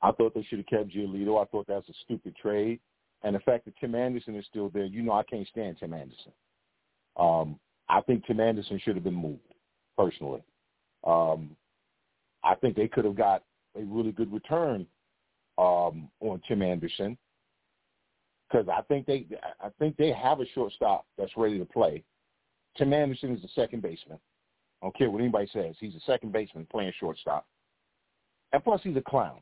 I thought they should have kept Giolito. I thought that was a stupid trade. And the fact that Tim Anderson is still there, you know I can't stand Tim Anderson. Um, I think Tim Anderson should have been moved, personally. Um, I think they could have got a really good return um, on Tim Anderson because I think they I think they have a shortstop that's ready to play. Tim Anderson is the second baseman. I don't care what anybody says. He's a second baseman playing shortstop. And plus, he's a clown.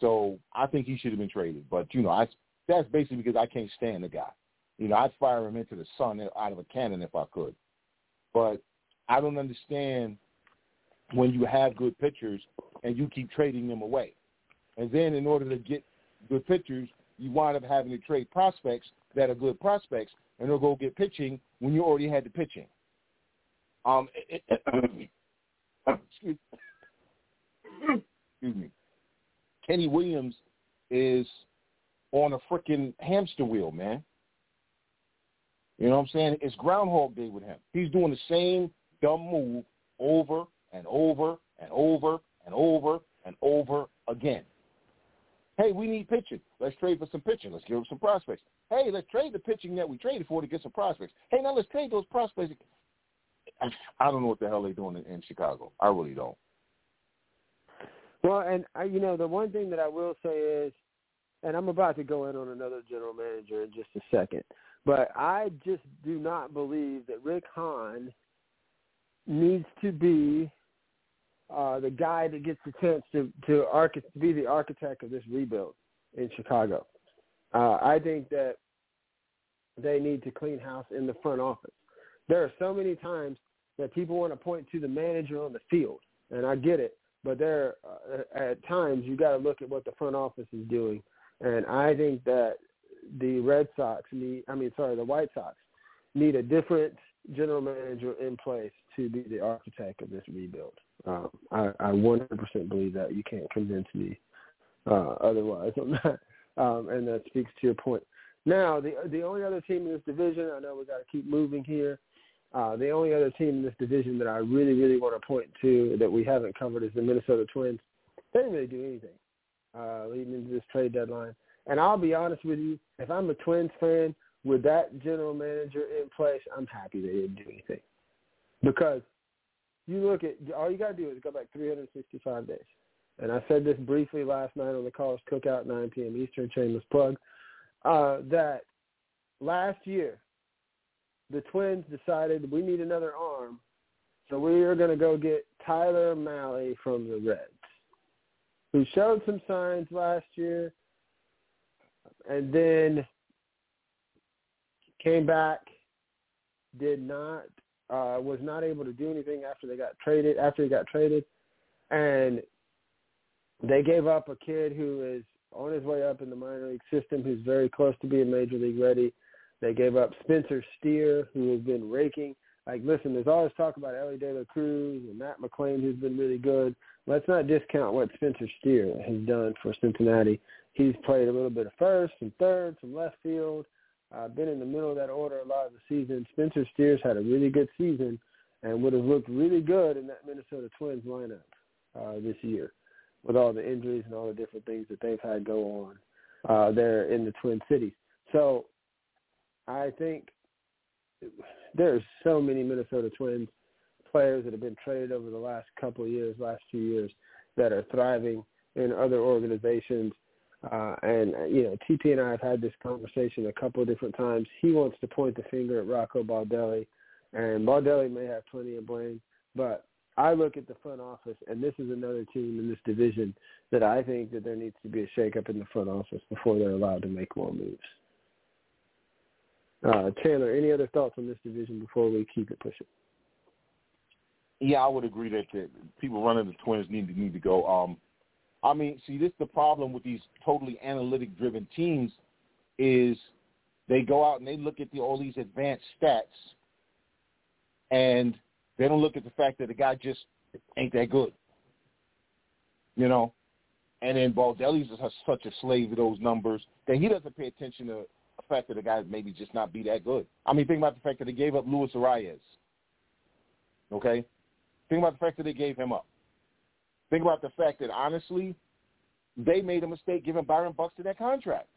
So I think he should have been traded. But, you know, I that's basically because I can't stand the guy. You know, I'd fire him into the sun out of a cannon if I could. But I don't understand when you have good pitchers and you keep trading them away. And then in order to get good pitchers, you wind up having to trade prospects that are good prospects and they'll go get pitching when you already had the pitching. Um, excuse me. Kenny Williams is on a freaking hamster wheel, man. You know what I'm saying? It's Groundhog Day with him. He's doing the same dumb move over and over and over and over and over again. Hey, we need pitching. Let's trade for some pitching. Let's give him some prospects. Hey, let's trade the pitching that we traded for to get some prospects. Hey, now let's trade those prospects. I don't know what the hell they're doing in, in Chicago. I really don't. Well, and I, you know, the one thing that I will say is and I'm about to go in on another general manager in just a second, but I just do not believe that Rick Hahn needs to be uh, the guy that gets the chance to to, arch- to be the architect of this rebuild in Chicago. Uh, I think that they need to clean house in the front office. There are so many times that people want to point to the manager on the field, and I get it. But there, uh, at times, you got to look at what the front office is doing and I think that the Red Sox need, I mean, sorry, the White Sox need a different general manager in place to be the architect of this rebuild. Um, I, I 100% believe that. You can't convince me uh, otherwise on that, um, and that speaks to your point. Now, the the only other team in this division, I know we got to keep moving here. Uh, the only other team in this division that I really, really want to point to that we haven't covered is the Minnesota Twins. They didn't really do anything uh, leading into this trade deadline. And I'll be honest with you, if I'm a Twins fan with that general manager in place, I'm happy they didn't do anything. Because you look at all you got to do is go back 365 days. And I said this briefly last night on the College Cookout, 9 p.m. Eastern Shameless plug, uh, that last year the Twins decided we need another arm, so we are going to go get Tyler Mahle from the Reds, who showed some signs last year, and then came back, did not, uh, was not able to do anything after they got traded. After he got traded, and they gave up a kid who is on his way up in the minor league system, who's very close to being major league ready. They gave up Spencer Steer, who has been raking. Like, listen, there's always talk about Elly De La Cruz and Matt McLain, who's been really good. Let's not discount what Spencer Steer has done for Cincinnati. He's played a little bit of first and third, some left field, uh, been in the middle of that order a lot of the season. Spencer Steer's had a really good season and would have looked really good in that Minnesota Twins lineup uh, this year with all the injuries and all the different things that they've had go on uh, there in the Twin Cities. So I think there's so many Minnesota Twins players that have been traded over the last couple of years, last few years, that are thriving in other organizations. Uh, and you know, TP and I have had this conversation a couple of different times. He wants to point the finger at Rocco Baldelli, and Baldelli may have plenty of blame, but I look at the front office, and this is another team in this division that I think that there needs to be a shakeup in the front office before they're allowed to make more moves. Uh, Chandler, any other thoughts on this division before we keep it pushing? Yeah, I would agree that, that people running the Twins need to need to go. Um, I mean, see, this is the problem with these totally analytic-driven teams is they go out and they look at the, all these advanced stats, and they don't look at the fact that the guy just ain't that good. You know, and then Baldelli's is such a slave to those numbers that he doesn't pay attention to the fact that the guy maybe just not be that good. I mean, think about the fact that they gave up Luis Arraez. Okay? Think about the fact that they gave him up. Think about the fact that, honestly, they made a mistake giving Byron Buxton that contract.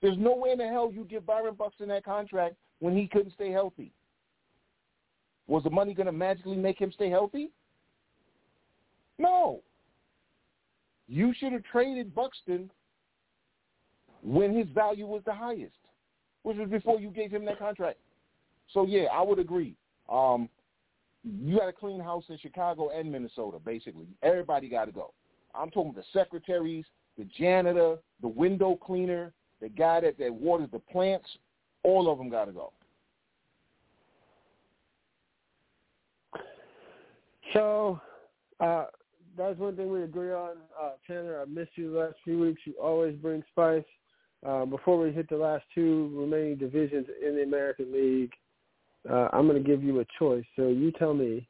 There's no way in the hell you give Byron Buxton that contract when he couldn't stay healthy. Was the money going to magically make him stay healthy? No. You should have traded Buxton when his value was the highest, which was before you gave him that contract. So yeah, I would agree. Um, you got a clean house in Chicago and Minnesota, basically. Everybody got to go. I'm talking the secretaries, the janitor, the window cleaner, the guy that, that waters the plants. All of them got to go. So uh, that's one thing we agree on. Uh, Chandler, I missed you the last few weeks. You always bring spice. Uh, before we hit the last two remaining divisions in the American League, uh, I'm going to give you a choice. So you tell me,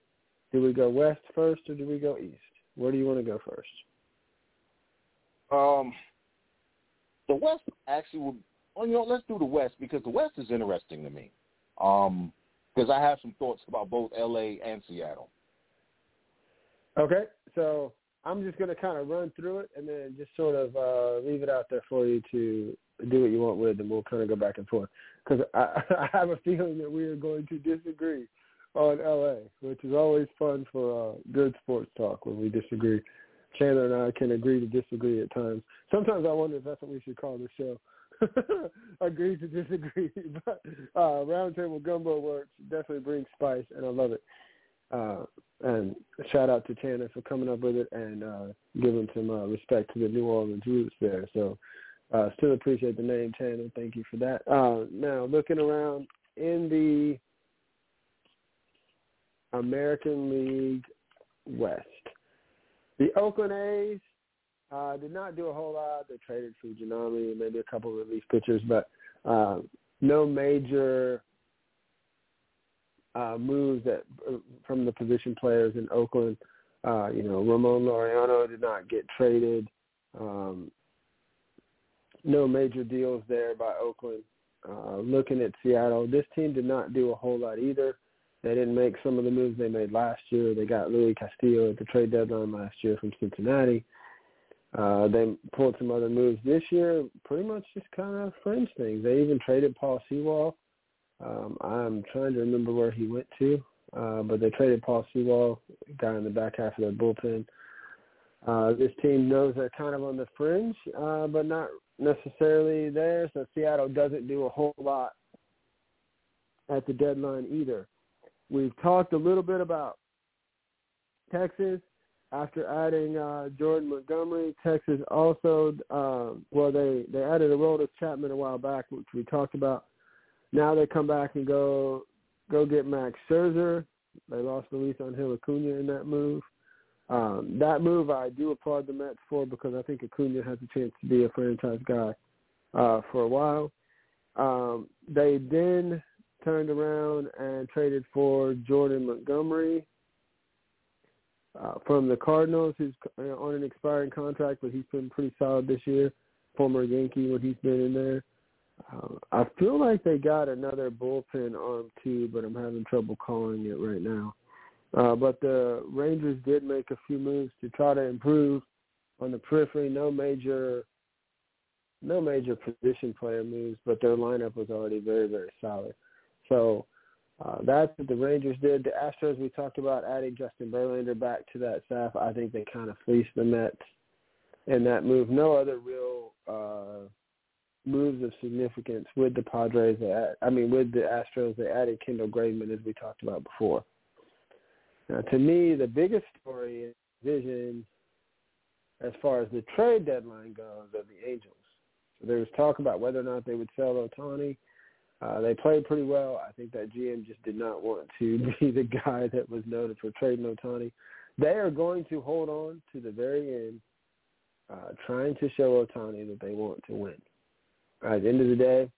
do we go west first or do we go east? Where do you want to go first? Um, the West actually would. Well, you know, let's do the West because the West is interesting to me. Um, because I have some thoughts about both L.A. and Seattle. Okay, so I'm just going to kind of run through it and then just sort of uh, leave it out there for you to do what you want with, and we'll kind of go back and forth. Because I, I have a feeling that we are going to disagree on LA, which is always fun for uh, good sports talk when we disagree. Chandler and I can agree to disagree at times. Sometimes I wonder if that's what we should call the show. agree to disagree. but uh, Roundtable Gumbo works. Definitely brings spice, and I love it. Uh, and shout out to Tanner for coming up with it and uh, giving some uh, respect to the New Orleans roots there. So uh, still appreciate the name, Tanner. Thank you for that. Uh, now, looking around in the American League West, the Oakland A's uh, did not do a whole lot. They traded Fujinami and maybe a couple of relief pitchers, but uh, no major uh, moves that uh, from the position players in Oakland. Uh, you know, Ramon Laureano did not get traded. Um, no major deals there by Oakland. Uh, looking at Seattle, this team did not do a whole lot either. They didn't make some of the moves they made last year. They got Luis Castillo at the trade deadline last year from Cincinnati. Uh, they pulled some other moves this year, pretty much just kind of fringe things. They even traded Paul Sewald. Um, I'm trying to remember where he went to, uh, but they traded Paul Sewald, guy in the back half of their bullpen. Uh, this team knows they're kind of on the fringe, uh, but not necessarily there. So Seattle doesn't do a whole lot at the deadline either. We've talked a little bit about Texas after adding uh, Jordan Montgomery. Texas also, uh, well, they they added Aroldis Chapman a while back, which we talked about. Now they come back and go go get Max Scherzer. They lost Luis Angel Acuna in that move. Um, that move I do applaud the Mets for because I think Acuna has a chance to be a franchise guy uh, for a while. Um, they then turned around and traded for Jordan Montgomery uh, from the Cardinals, who's uh, on an expiring contract, but he's been pretty solid this year. Former Yankee when he's been in there. Uh, I feel like they got another bullpen arm too, but I'm having trouble calling it right now. Uh, but the Rangers did make a few moves to try to improve on the periphery. No major, no major position player moves, but their lineup was already very, very solid. So uh, that's what the Rangers did. The Astros, we talked about adding Justin Verlander back to that staff. I think they kind of fleeced the Mets in that move. No other real uh, moves of significance with the Padres. They add, I mean, with the Astros, they added Kendall Graveman, as we talked about before. Now, to me, the biggest story is vision as far as the trade deadline goes of the Angels. So there was talk about whether or not they would sell Ohtani. Uh, they played pretty well. I think that GM just did not want to be the guy that was noted for trading Ohtani. They are going to hold on to the very end, uh, trying to show Ohtani that they want to win. At the end of the day,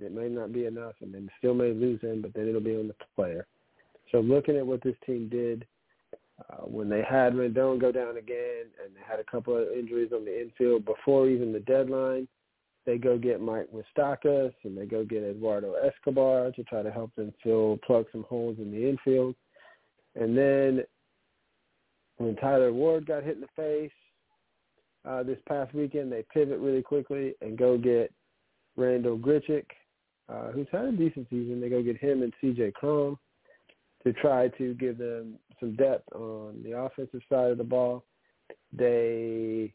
it may not be enough, and they still may lose him, but then it'll be on the player. So looking at what this team did uh, when they had Rendon go down again, and they had a couple of injuries on the infield before even the deadline, they go get Mike Moustakas and they go get Eduardo Escobar to try to help them fill plug some holes in the infield. And then when Taylor Ward got hit in the face uh, this past weekend, they pivot really quickly and go get Randal Grichuk, uh, who's had a decent season. They go get him and C.J. Cron to try to give them some depth on the offensive side of the ball. They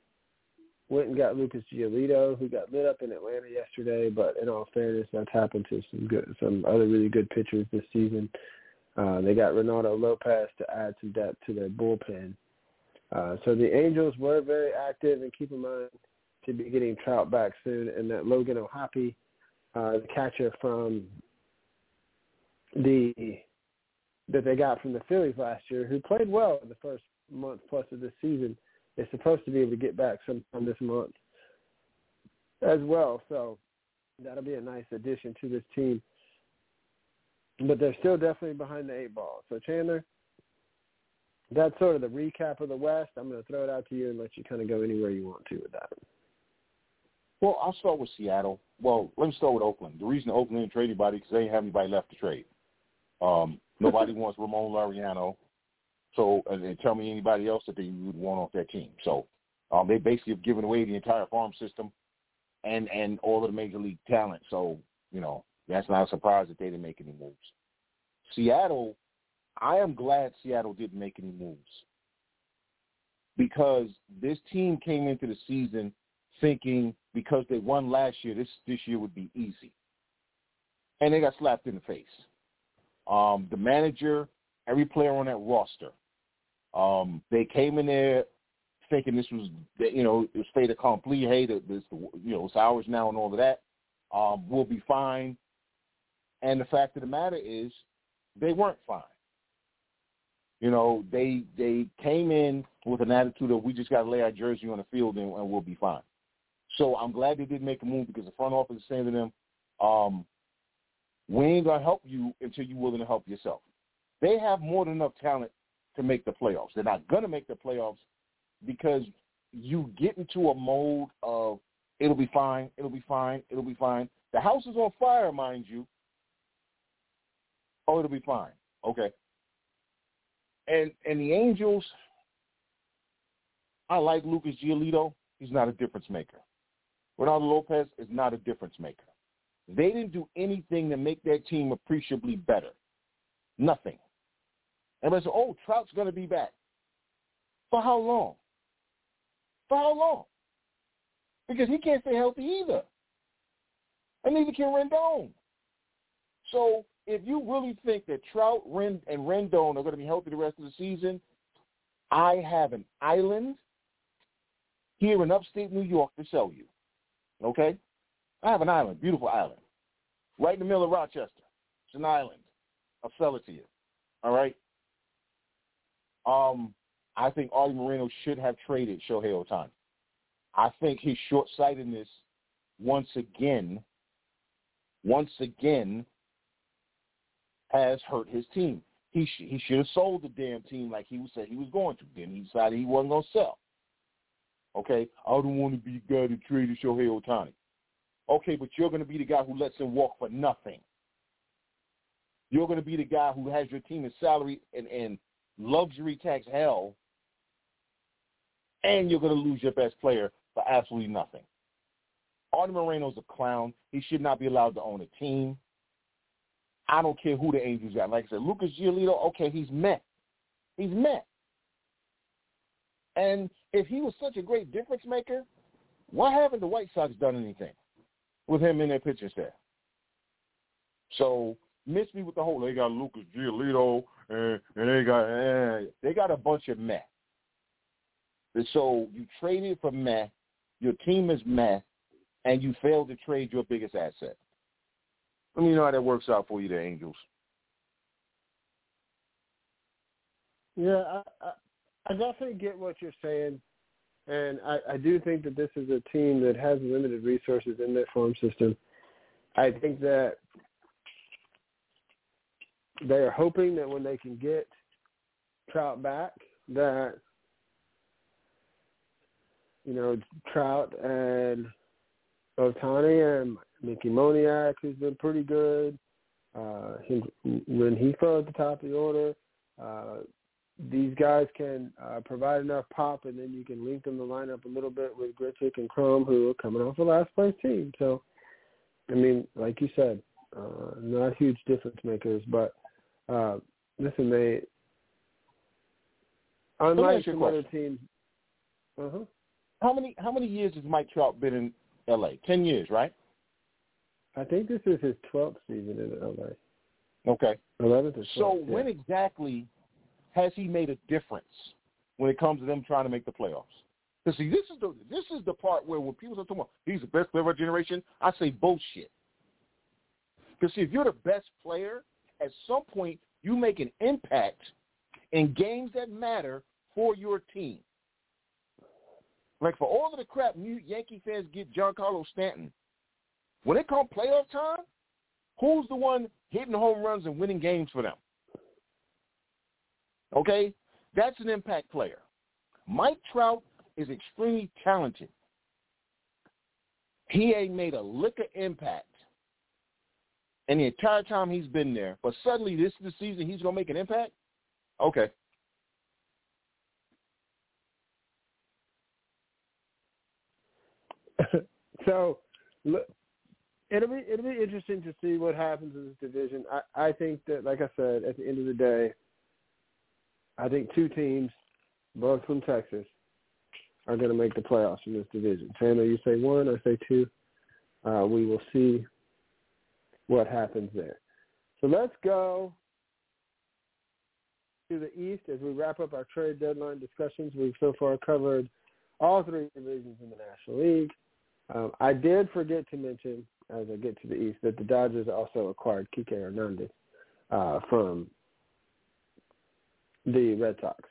went and got Lucas Giolito, who got lit up in Atlanta yesterday. But in all fairness, that's happened to some good, some other really good pitchers this season. Uh, they got Reynaldo Lopez to add some depth to their bullpen. Uh, so the Angels were very active, and keep in mind to be getting Trout back soon, and that Logan O'Hoppe, uh, the catcher from the that they got from the Phillies last year, who played well in the first month plus of this season, is supposed to be able to get back sometime this month as well. So that'll be a nice addition to this team. But they're still definitely behind the eight ball. So Chandler, that's sort of the recap of the West. I'm going to throw it out to you and let you kind of go anywhere you want to with that. Well, I'll start with Seattle. Well, let me start with Oakland. The reason Oakland didn't trade anybody because they didn't have anybody left to trade. Um, nobody wants Ramon Laureano. So, and, and tell me anybody else that they would want off that team. So, um, they basically have given away the entire farm system and and all of the major league talent. So, you know, that's not a surprise that they didn't make any moves. Seattle, I am glad Seattle didn't make any moves because this team came into the season thinking because they won last year, this this year would be easy, and they got slapped in the face. Um, the manager, every player on that roster, um, they came in there thinking this was, you know, it was fait accompli. Hey, this, you know, it's ours now and all of that. Um, we'll be fine. And the fact of the matter is, they weren't fine. You know, they they came in with an attitude of we just got to lay our jersey on the field and, and, we'll be fine. So I'm glad they did make a move because the front office is saying to them, um, we ain't gonna help you until you're willing to help yourself. They have more than enough talent to make the playoffs. They're not to make the playoffs because you get into a mode of it'll be fine, it'll be fine, it'll be fine. The house is on fire, mind you. Oh, it'll be fine. Okay. And and the Angels, I like Lucas Giolito. He's not a difference maker. Ronaldo Lopez is not a difference maker. They didn't do anything to make that team appreciably better. Nothing. Everybody said, oh, Trout's going to be back. For how long? For how long? Because he can't stay healthy either. And neither can Rendon. So if you really think that Trout Ren, and Rendon are going to be healthy the rest of the season, I have an island here in upstate New York to sell you. Okay? I have an island, beautiful island, right in the middle of Rochester. It's an island. I'll sell it to you. All right? Um, I think Artie Moreno should have traded Shohei Ohtani. I think his short-sightedness once again, once again, has hurt his team. He sh- he should have sold the damn team like he said he was going to. Then he decided he wasn't going to sell. Okay, I don't want to be the guy to trade Shohei Ohtani. Okay, but you're going to be the guy who lets him walk for nothing. You're going to be the guy who has your team in salary and, and luxury tax hell, and you're going to lose your best player for absolutely nothing. Artie Moreno's a clown. He should not be allowed to own a team. I don't care who the Angels got. Like I said, Lucas Giolito, okay, he's met. He's met. And if he was such a great difference maker, why haven't the White Sox done anything with him in their pitching staff? So miss me with the whole they got Lucas Giolito and, and they got eh, they got a bunch of meh. And so you traded for meh, your team is meh, and you failed to trade your biggest asset. Let me know how that works out for you, the Angels. Yeah, I, I, I definitely get what you're saying, and I, I do think that this is a team that has limited resources in their farm system. I think that they are hoping that when they can get Trout back, that you know Trout and Ohtani and Mickey Moniak, who's been pretty good. Uh, he, when he fell at the top of the order, uh, these guys can uh, provide enough pop, and then you can link them the lineup a little bit with Grichuk and Cron, who are coming off a last place team. So, I mean, like you said, uh, not huge difference makers, but uh, listen, they unlike some other teams. Uh-huh. How many how many years has Mike Trout been in L.A.? Ten years, right? I think this is his twelfth season in L.A. Okay. Eleventh or 12th, So yeah. when exactly has he made a difference when it comes to them trying to make the playoffs? Because see, this is the this is the part where when people are talking about he's the best player of our generation, I say bullshit. Because see, if you're the best player, at some point you make an impact in games that matter for your team. Like for all of the crap you Yankee fans get Giancarlo Stanton, when it comes playoff time, who's the one hitting home runs and winning games for them? Okay? That's an impact player. Mike Trout is extremely talented. He ain't made a lick of impact in the entire time he's been there, but suddenly this is the season he's going to make an impact? Okay. so look, it'll be it'll be interesting to see what happens in this division. I I think that, like I said, at the end of the day, I think two teams, both from Texas, are going to make the playoffs in this division. Chandler, you say one, I say two. Uh, we will see what happens there. So let's go to the East as we wrap up our trade deadline discussions. We've so far covered all three divisions in the National League. Um, I did forget to mention, as I get to the East, that the Dodgers also acquired Kike Hernandez uh, from the Red Sox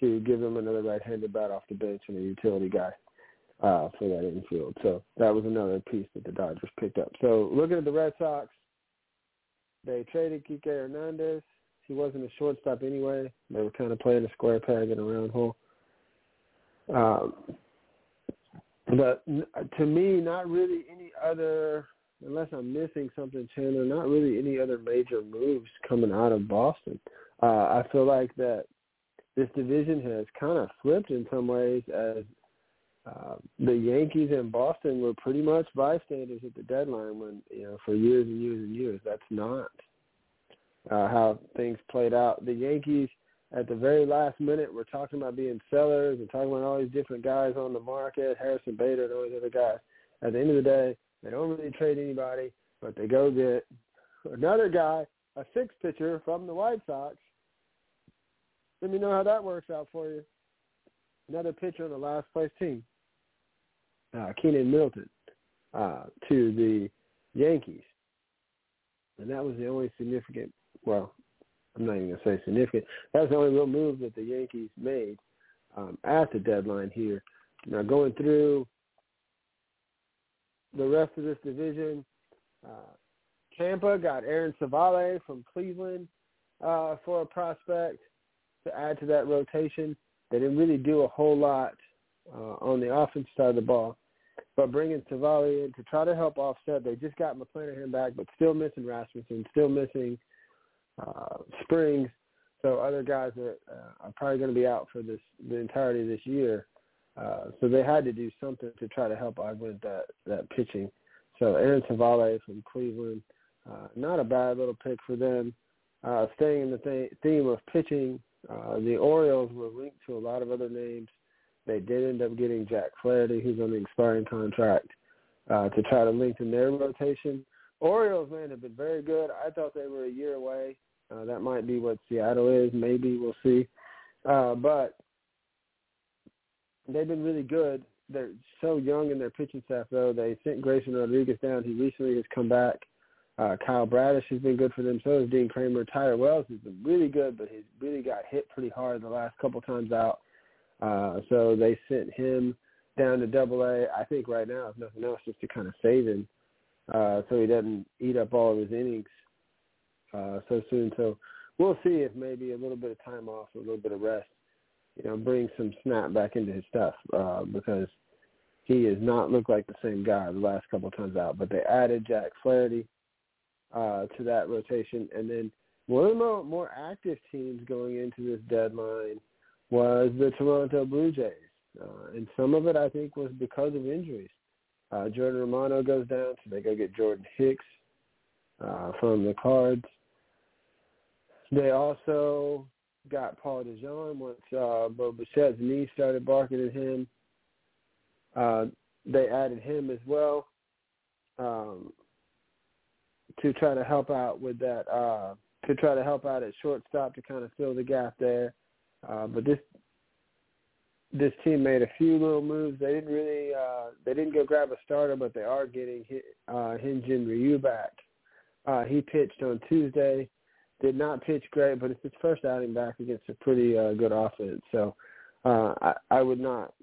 to give them another right-handed bat off the bench and a utility guy uh, for that infield. So that was another piece that the Dodgers picked up. So looking at the Red Sox, they traded Kike Hernandez. He wasn't a shortstop anyway. They were kind of playing a square peg in a round hole. Um, but to me, not really any other, unless I'm missing something, Chandler. Not really any other major moves coming out of Boston. I feel like that this division has kind of flipped in some ways as uh, the Yankees and Boston were pretty much bystanders at the deadline when you know for years and years and years. That's not uh, how things played out. The Yankees at the very last minute were talking about being sellers and talking about all these different guys on the market, Harrison Bader and all these other guys. At the end of the day, they don't really trade anybody, but they go get another guy, a six pitcher from the White Sox. Let me know how that works out for you. Another pitcher on the last place team uh, Keynan Middleton uh, to the Yankees, and that was the only significant. Well, I'm not even gonna say significant. That was the only real move that the Yankees made um, at the deadline here. Now going through the rest of this division, uh, Tampa got Aaron Civale from Cleveland uh, for a prospect to add to that rotation. They didn't really do a whole lot uh, on the offense side of the ball. But bringing Civale in to try to help offset, they just got McClanahan back, but still missing Rasmussen, still missing uh, Springs. So other guys are, uh, are probably going to be out for this the entirety of this year. Uh, so they had to do something to try to help augment that that pitching. So Aaron Civale from Cleveland, uh, not a bad little pick for them. Uh, staying in the th- theme of pitching, uh, the Orioles were linked to a lot of other names. They did end up getting Jack Flaherty, who's on the expiring contract, uh, to try to lengthen their rotation. Orioles, man, have been very good. I thought they were a year away. Uh, that might be what Seattle is. Maybe we'll see. Uh, but they've been really good. They're so young in their pitching staff, though. They sent Grayson Rodriguez down. He recently has come back. Uh, Kyle Bradish has been good for them. So has Dean Kremer. Tyler Wells has been really good, but he's really got hit pretty hard the last couple times out. Uh, so they sent him down to Double A. I think right now, if nothing else, just to kind of save him, uh, so he doesn't eat up all of his innings uh, so soon. So we'll see if maybe a little bit of time off, a little bit of rest, you know, bring some snap back into his stuff uh, because he has not looked like the same guy the last couple times out. But they added Jack Flaherty uh, to that rotation, and then one of the more, more active teams going into this deadline was the Toronto Blue Jays. Uh, and some of it, I think, was because of injuries. Uh, Jordan Romano goes down, so they go get Jordan Hicks uh, from the Cards. They also got Paul DeJong once uh, Bo Bichette's knee started barking at him. Uh, they added him as well um, to try to help out with that, uh, to try to help out at shortstop to kind of fill the gap there. Uh, but this this team made a few little moves. They didn't really uh, they didn't go grab a starter, but they are getting uh, Hyun-Jin Ryu back. Uh, he pitched on Tuesday. Did not pitch great, but it's his first outing back against a pretty uh, good offense. So uh, I, I would not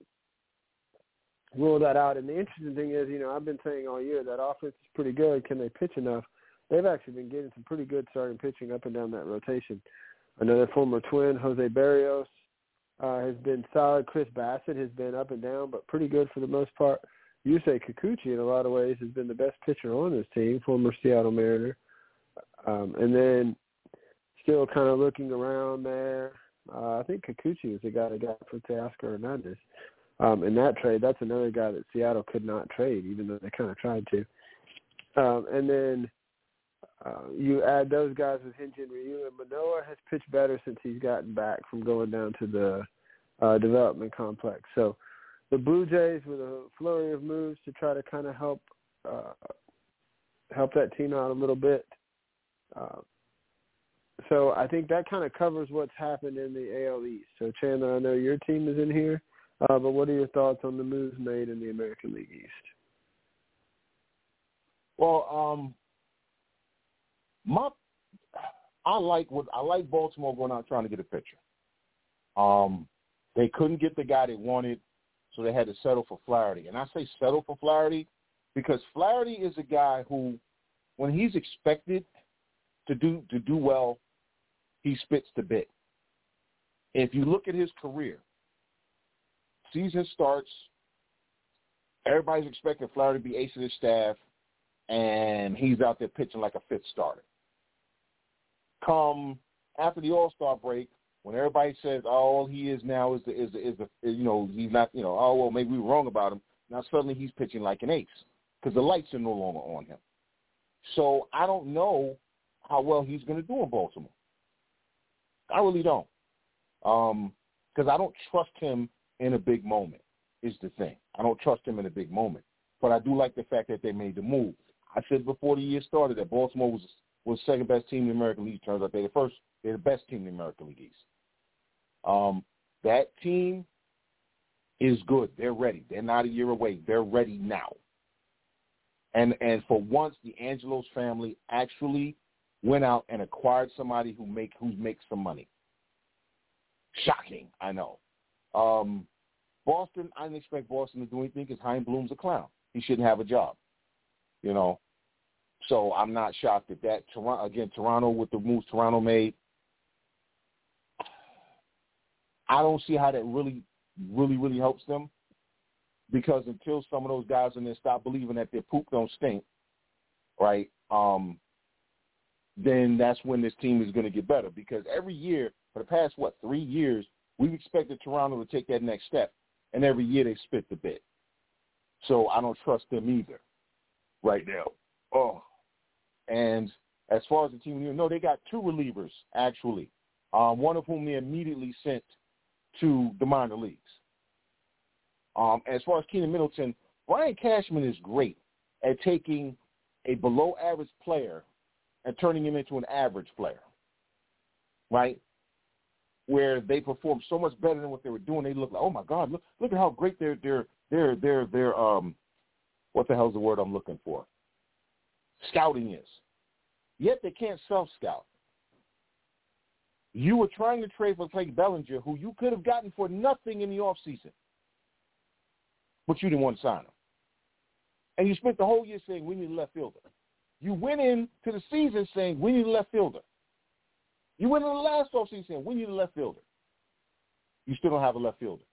rule that out. And the interesting thing is, you know, I've been saying all year that offense is pretty good. Can they pitch enough? They've actually been getting some pretty good starting pitching up and down that rotation. Another former twin, Jose Berrios, uh, has been solid. Chris Bassitt has been up and down, but pretty good for the most part. Yusei Kikuchi, in a lot of ways, has been the best pitcher on this team, former Seattle Mariner. Um, and then still kind of looking around there, uh, I think Kikuchi was the guy that got for Teoscar Hernandez. Um, in that trade, that's another guy that Seattle could not trade, even though they kind of tried to. Um, and then uh, you add those guys with Hyun-Jin Ryu, and Manoah has pitched better since he's gotten back from going down to the uh, development complex. So the Blue Jays with a flurry of moves to try to kind of help uh, help that team out a little bit. Uh, so I think that kind of covers what's happened in the AL East. So Chandler, I know your team is in here, uh, but what are your thoughts on the moves made in the American League East? Well, um, my I like what I like Baltimore going out trying to get a pitcher. Um, they couldn't get the guy they wanted, so they had to settle for Flaherty. And I say settle for Flaherty because Flaherty is a guy who, when he's expected to do to do well, he spits the bit. If you look at his career, season starts. Everybody's expecting Flaherty to be ace of the staff, and he's out there pitching like a fifth starter. Come after the All Star break, when everybody says, "Oh, all he is now is the is the, is the you know he's not you know oh well maybe we were wrong about him." Now suddenly he's pitching like an ace because the lights are no longer on him. So I don't know how well he's going to do in Baltimore. I really don't, because um, I don't trust him in a big moment. Is the thing. I don't trust him in a big moment, but I do like the fact that they made the move. I said before the year started that Baltimore was was second best team in the American League. Turns out they're the first. They're the best team in the American League East. Um, that team is good. They're ready. They're not a year away. They're ready now. And and for once, the Angelos family actually went out and acquired somebody who make who makes some money. Shocking, I know. Um, Boston, I didn't expect Boston to do anything because Chaim Bloom's a clown. He shouldn't have a job. You know, so I'm not shocked at that. Again, Toronto with the moves Toronto made. I don't see how that really, really, really helps them because until some of those guys in there stop believing that their poop don't stink, right? Um, then that's when this team is going to get better. Because every year for the past what three years, we've expected Toronto to take that next step, and every year they spit the bit. So I don't trust them either, right now. Oh, and as far as the team, you know, they got two relievers actually, um, one of whom they immediately sent to the minor leagues. Um, as far as Keynan Middleton, Brian Cashman is great at taking a below average player and turning him into an average player, right? Where they perform so much better than what they were doing. They look like, oh my God, look look at how great their their their their their um what the hell's the word I'm looking for? Scouting is. Yet they can't self scout. You were trying to trade for Craig Bellinger, who you could have gotten for nothing in the off season, but you didn't want to sign him. And you spent the whole year saying we need a left fielder. You went into the season saying we need a left fielder. You went into the last offseason saying we need a left fielder. You still don't have a left fielder.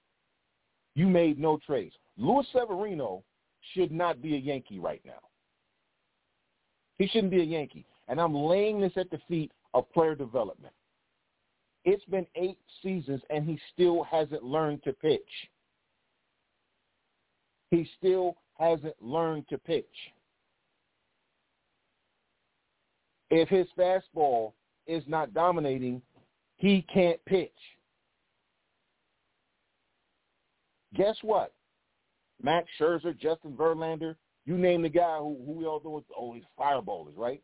You made no trades. Luis Severino should not be a Yankee right now. He shouldn't be a Yankee. And I'm laying this at the feet of player development. It's been eight seasons and he still hasn't learned to pitch. He still hasn't learned to pitch. If his fastball is not dominating, he can't pitch. Guess what? Max Scherzer, Justin Verlander, you name the guy who, who we all know, oh, he's fireballers, right?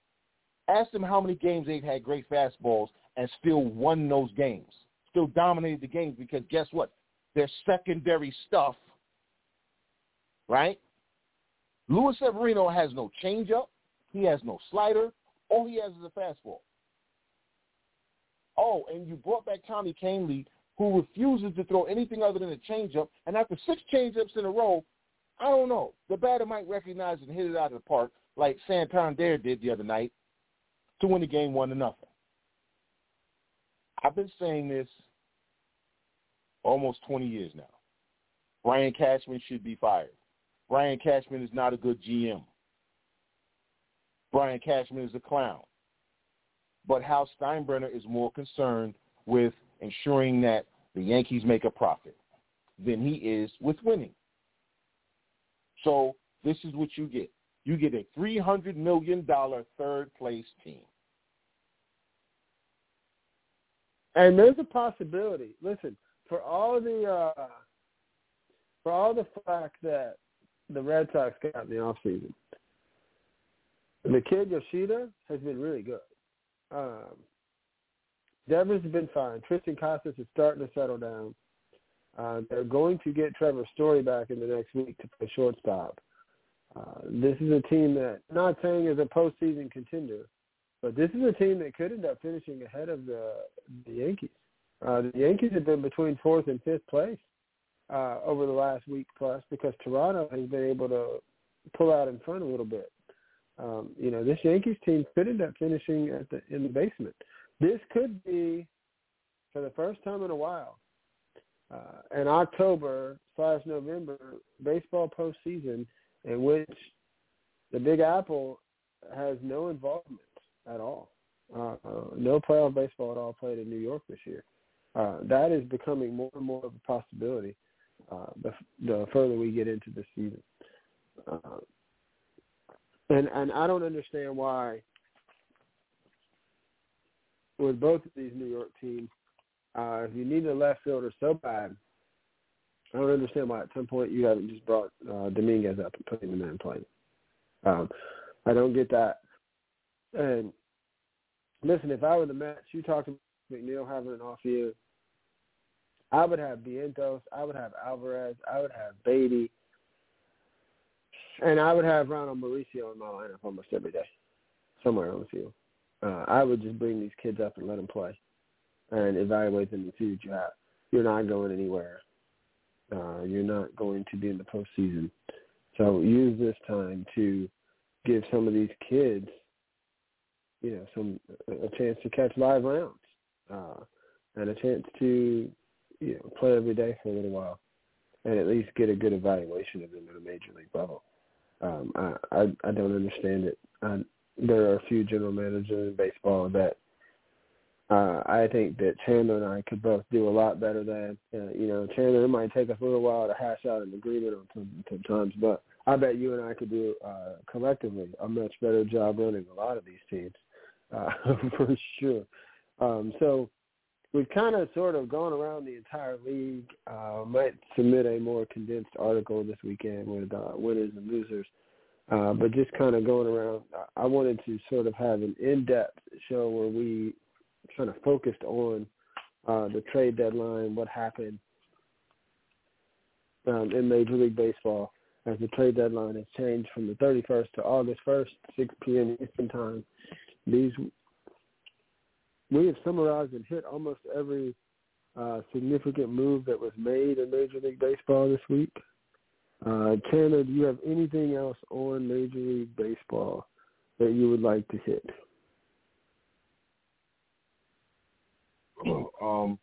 Ask them how many games they've had great fastballs and still won those games, still dominated the games because guess what? Their secondary stuff, right? Luis Severino has no changeup. He has no slider. All he has is a fastball. Oh, and you brought back Tommy Kahnle, who refuses to throw anything other than a changeup. And after six changeups in a row, I don't know. The batter might recognize and hit it out of the park like Santander did the other night to win the game one to nothing. I've been saying this almost 20 years now. Brian Cashman should be fired. Brian Cashman is not a good GM. Brian Cashman is a clown. But Hal Steinbrenner is more concerned with ensuring that the Yankees make a profit than he is with winning. So this is what you get. You get a $300 million third place team. And there's a possibility. Listen, for all the uh, for all the fact that the Red Sox got in the offseason, the kid Yoshida has been really good. Um, Devers has been fine. Triston Casas is starting to settle down. Uh, they're going to get Trevor Story back in the next week to play shortstop. Uh, this is a team that, not saying is a postseason contender, but this is a team that could end up finishing ahead of the the Yankees. Uh, the Yankees have been between fourth and fifth place uh, over the last week plus because Toronto has been able to pull out in front a little bit. Um, you know, this Yankees team could end up finishing at the in the basement. This could be, for the first time in a while, uh, an October slash November baseball postseason in which the Big Apple has no involvement at all. Uh, uh, no playoff baseball at all played in New York this year. Uh, that is becoming more and more of a possibility uh, the, the further we get into the season. Uh, and and I don't understand why with both of these New York teams, uh, if you need a left fielder so bad, I don't understand why at some point you haven't just brought uh, Dominguez up and put him in there and played. Um, I don't get that. And listen, if I were the Mets, you talked about McNeil having an off year. I would have Vientos. I would have Alvarez. I would have Baty. And I would have Ronald Mauricio in my lineup almost every day, somewhere on the field. Uh, I would just bring these kids up and let them play and evaluate them and see have. You're not going anywhere. Uh, you're not going to be in the postseason. So use this time to give some of these kids, you know, some a chance to catch live rounds uh, and a chance to, you know, play every day for a little while, and at least get a good evaluation of them at a major league level. Um, I, I I don't understand it. I, there are a few general managers in baseball that uh, I think that Chandler and I could both do a lot better than. Uh, you know, Chandler, it might take us a little while to hash out an agreement on some, sometimes, but I bet you and I could do uh, collectively a much better job running a lot of these teams, uh, for sure. Um, so we've kind of sort of gone around the entire league. Uh, might submit a more condensed article this weekend with uh, winners and losers. Uh, but just kind of going around, I wanted to sort of have an in-depth show where we kind of focused on uh, the trade deadline, what happened um, in Major League Baseball as the trade deadline has changed from the 31st to August 1st, 6 p.m. Eastern Time. These we have summarized and hit almost every uh, significant move that was made in Major League Baseball this week. Uh, Tanner, do you have anything else on Major League Baseball that you would like to hit? Um,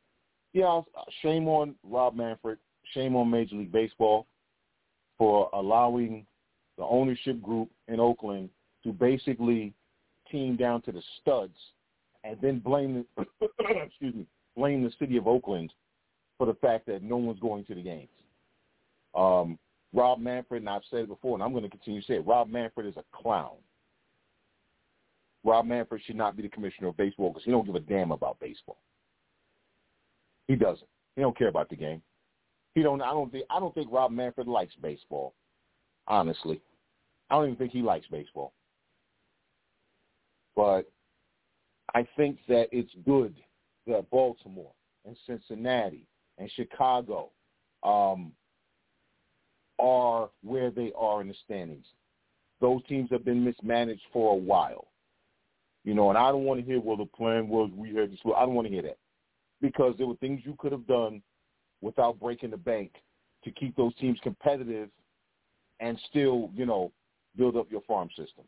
yeah, shame on Rob Manfred. Shame on Major League Baseball for allowing the ownership group in Oakland to basically team down to the studs and then blame the excuse me blame the city of Oakland for the fact that no one's going to the games. Um, Rob Manfred, and I've said it before, and I'm going to continue to say it. Rob Manfred is a clown. Rob Manfred should not be the commissioner of baseball because he don't give a damn about baseball. He doesn't. He don't care about the game. He don't. I don't think. I don't think Rob Manfred likes baseball. Honestly, I don't even think he likes baseball. But I think that it's good that Baltimore and Cincinnati and Chicago um, are where they are in the standings. Those teams have been mismanaged for a while. You know, and I don't want to hear, well, the plan was we had this. I don't want to hear that because there were things you could have done without breaking the bank to keep those teams competitive and still, you know, build up your farm system.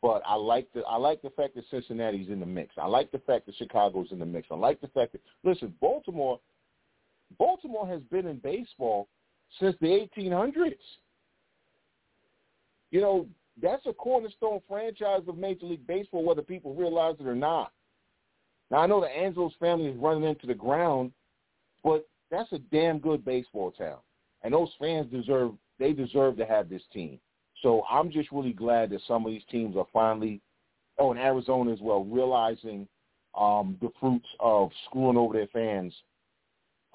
But I like the I like the fact that Cincinnati's in the mix. I like the fact that Chicago's in the mix. I like the fact that listen, Baltimore Baltimore has been in baseball since the 1800s. You know, that's a cornerstone franchise of Major League Baseball, whether people realize it or not. Now I know the Angelos family is running into the ground, but that's a damn good baseball town, and those fans deserve they deserve to have this team. So I'm just really glad that some of these teams are finally, oh, in Arizona as well, realizing um, the fruits of screwing over their fans.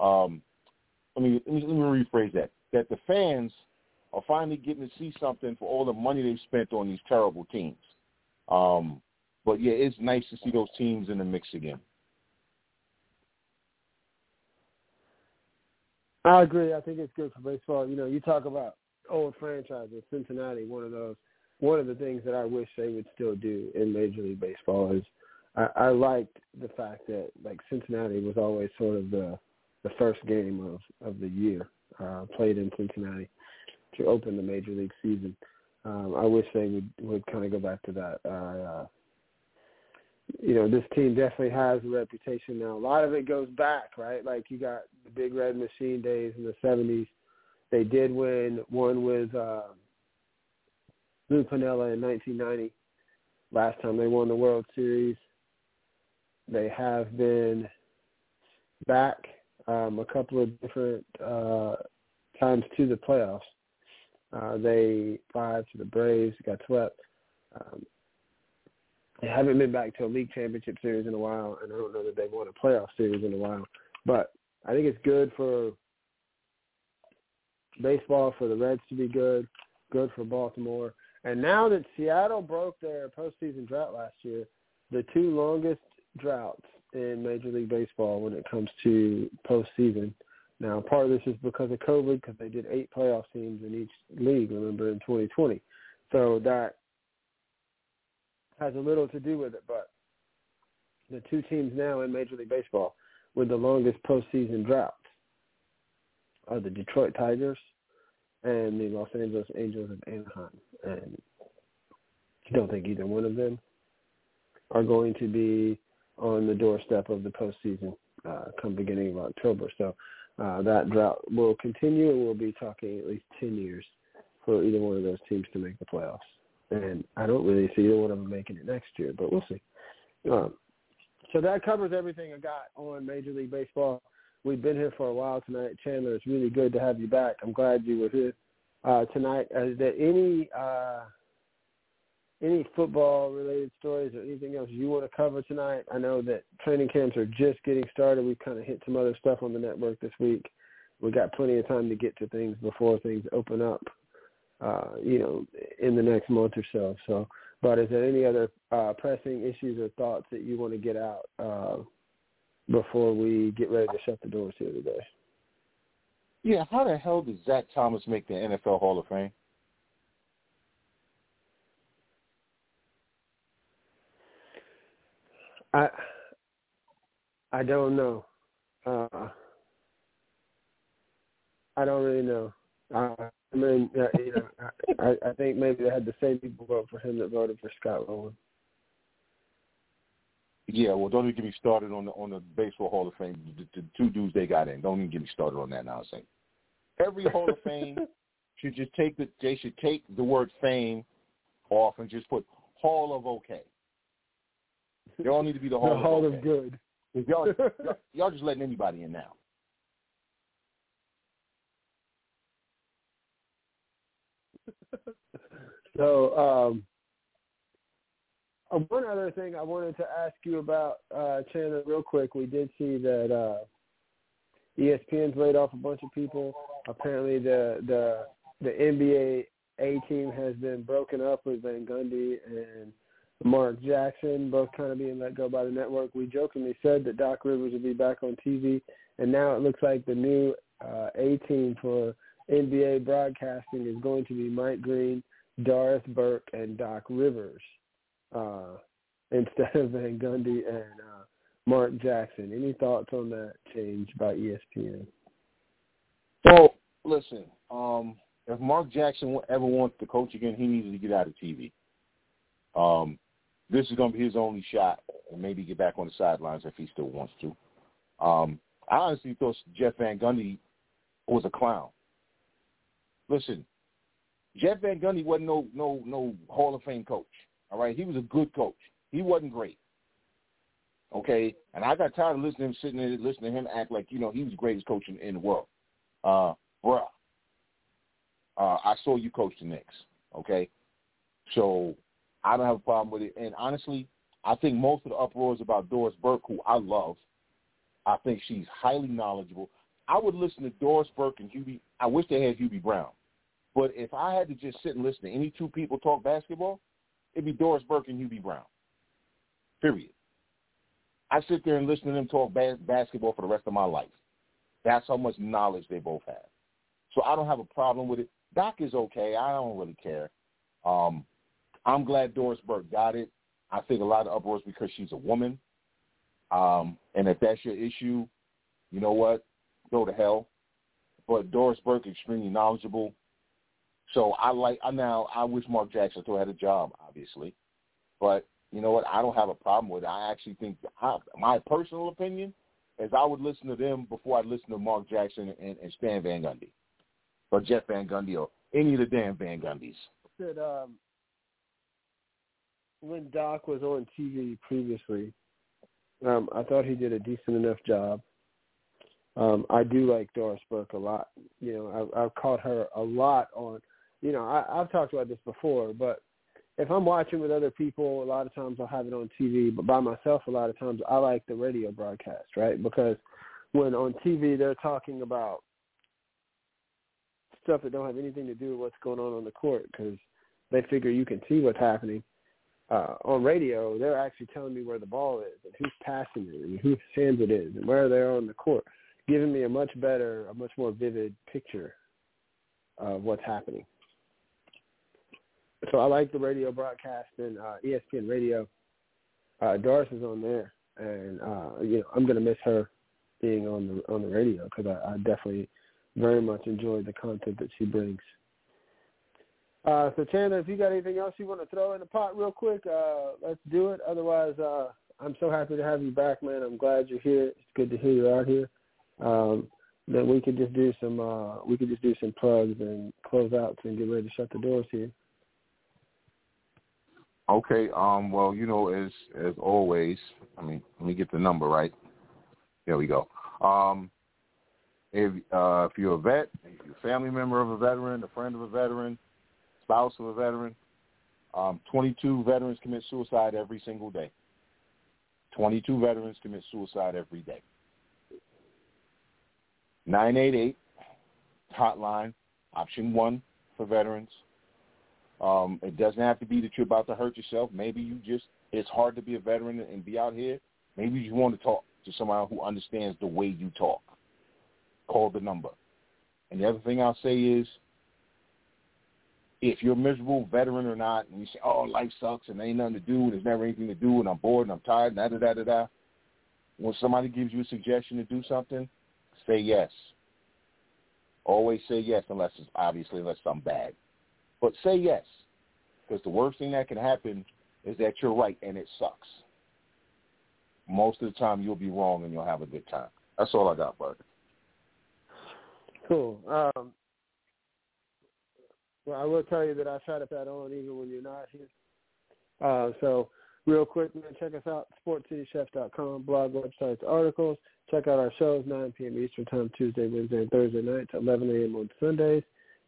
Um, let me, let me rephrase that. That the fans are finally getting to see something for all the money they've spent on these terrible teams. Um, but yeah, it's nice to see those teams in the mix again. I agree. I think it's good for baseball. You know, you talk about old franchises, Cincinnati, one of those. One of the things that I wish they would still do in Major League Baseball is I, I liked the fact that like Cincinnati was always sort of the the first game of of the year uh, played in Cincinnati to open the Major League season. Um, I wish they would would kind of go back to that. Uh, you know, this team definitely has a reputation now. A lot of it goes back, right? Like you got the Big Red Machine days in the '70s. They did win one with uh, Lou Piniella in 1990. Last time they won the World Series, they have been back um, a couple of different uh, times to the playoffs. Uh, they five to the Braves, got swept. Um, they haven't been back to a league championship series in a while, and I don't know that they've won a playoff series in a while. But I think it's good for baseball for the Reds to be good, good for Baltimore. And now that Seattle broke their postseason drought last year, the two longest droughts in Major League Baseball when it comes to postseason. Now, part of this is because of COVID, because they did eight playoff teams in each league, remember, in 2020. So that has a little to do with it. But the two teams now in Major League Baseball with the longest postseason drought are the Detroit Tigers and the Los Angeles Angels of Anaheim. And I don't think either one of them are going to be on the doorstep of the postseason uh, come beginning of October. So uh, that drought will continue, and we'll be talking at least 10 years for either one of those teams to make the playoffs. And I don't really see of them making it next year, but we'll see. Um, so that covers everything I got on Major League Baseball. We've been here for a while tonight. Chandler, it's really good to have you back. I'm glad you were here uh, tonight. Is there any uh, any football related stories or anything else you want to cover tonight? I know that training camps are just getting started. We've kind of hit some other stuff on the network this week. We got plenty of time to get to things before things open up, uh, you know, in the next month or so. So, but is there any other uh, pressing issues or thoughts that you want to get out uh, before we get ready to shut the doors here today? Yeah, how the hell did Zach Thomas make the NFL Hall of Fame? I I don't know. Uh, I don't really know. Uh, I mean, uh, you know, I, I think maybe they had the same people vote for him that voted for Scott Rolen. Yeah, well, don't even get me started on the on the baseball Hall of Fame. The, the two dudes they got in. Don't even get me started on that nonsense. Every Hall of Fame should just take the they should take the word fame off and just put Hall of Okay. They all need to be the Hall, the Hall of, of Good. Y'all, y'all, y'all just letting anybody in now. So, um, uh, one other thing I wanted to ask you about, uh, Chandler, real quick. We did see that uh, ESPN's laid off a bunch of people. Apparently, the the the NBA A team has been broken up with Van Gundy and Mark Jackson, both kind of being let go by the network. We jokingly said that Doc Rivers would be back on TV, and now it looks like the new uh, A team for NBA broadcasting is going to be Mike Breen, Doris Burke, and Doc Rivers uh, instead of Van Gundy and uh, Mark Jackson. Any thoughts on that change by ESPN? Well, listen, um, if Mark Jackson ever wants to coach again, he needs to get out of TV. Um, this is going to be his only shot, and maybe get back on the sidelines if he still wants to. Um, I honestly thought Jeff Van Gundy was a clown. Listen, Jeff Van Gundy wasn't no no no Hall of Fame coach. All right, he was a good coach. He wasn't great. Okay, and I got tired of listening to him sitting there, listening to him act like you know he was the greatest coach in, in the world. Uh, bruh, uh, I saw you coach the Knicks. Okay, so I don't have a problem with it. And honestly, I think most of the uproar is about Doris Burke, who I love. I think she's highly knowledgeable. I would listen to Doris Burke and Hubie. I wish they had Hubie Brown. But if I had to just sit and listen to any two people talk basketball, it'd be Doris Burke and Hubie Brown. Period. I sit there and listen to them talk bas- basketball for the rest of my life. That's how much knowledge they both have. So I don't have a problem with it. Doc is okay. I don't really care. Um, I'm glad Doris Burke got it. I think a lot of uproar is because she's a woman. Um, and if that's your issue, you know what? Go to hell. But Doris Burke extremely knowledgeable. So I like I now I wish Mark Jackson still had a job, obviously. But you know what? I don't have a problem with it. I actually think I, my personal opinion, as I would listen to them before I listen to Mark Jackson and, and Stan Van Gundy or Jeff Van Gundy or any of the damn Van Gundys. Said um, when Doc was on TV previously, um, I thought he did a decent enough job. Um, I do like Doris Burke a lot. You know, I've, I've caught her a lot on. You know, I, I've talked about this before, but if I'm watching with other people, a lot of times I'll have it on TV. But by myself, a lot of times I like the radio broadcast, right? Because when on TV they're talking about stuff that don't have anything to do with what's going on on the court, because they figure you can see what's happening. Uh, on radio, they're actually telling me where the ball is and who's passing it and whose hands it is and where they're on the court, giving me a much better, a much more vivid picture of what's happening so I like the radio broadcast and uh, ESPN Radio. Uh, Doris is on there, and uh, you know I'm gonna miss her being on the on the radio because I, I definitely very much enjoy the content that she brings. Uh, so Chandler, if you got anything else you want to throw in the pot real quick, uh, let's do it. Otherwise, uh, I'm so happy to have you back, man. I'm glad you're here. It's good to hear you out here. Um, then we could just do some uh, we could just do some plugs and close out and get ready to shut the doors here. Okay. Um. Well, you know, as as always, I mean, let me get the number right. There we go. Um. If uh, if you're a vet, if you're a family member of a veteran, a friend of a veteran, spouse of a veteran, um, 22 veterans commit suicide every single day. 22 veterans commit suicide every day. 988 hotline, option one for veterans, um, it doesn't have to be that you're about to hurt yourself. Maybe you just it's hard to be a veteran and be out here. Maybe you want to talk to someone who understands the way you talk. Call the number. And the other thing I'll say is, if you're a miserable veteran or not, and you say, "Oh, life sucks and there ain't nothing to do, and there's never anything to do, and I'm bored and I'm tired," and da da da da da. When somebody gives you a suggestion to do something, say yes. Always say yes, unless it's obviously unless something bad. But say yes, because the worst thing that can happen is that you're right and it sucks. Most of the time, you'll be wrong and you'll have a good time. That's all I got, bud. Cool. Um, well, I will tell you that I try to put on even when you're not here. Uh, so real quick, man, check us out, sportcitychef.com, blog, websites, articles. Check out our shows, 9 p.m. Eastern Time, Tuesday, Wednesday, and Thursday nights, 11 a.m. on Sundays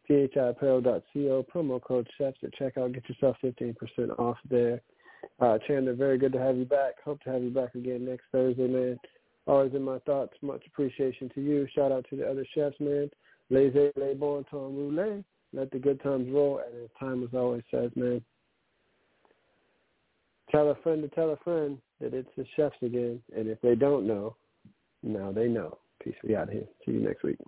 phiapparel.co, promo code chefs at checkout. Get yourself 15% off there. Uh, Chandler, very good to have you back. Hope to have you back again next Thursday, man. Always in my thoughts. Much appreciation to you. Shout out to the other chefs, man. Laissez les bon temps rouler. Let the good times roll. And as time as always says, man, tell a friend to tell a friend that it's the chefs again. And if they don't know, now they know. Peace. We out here. See you next week.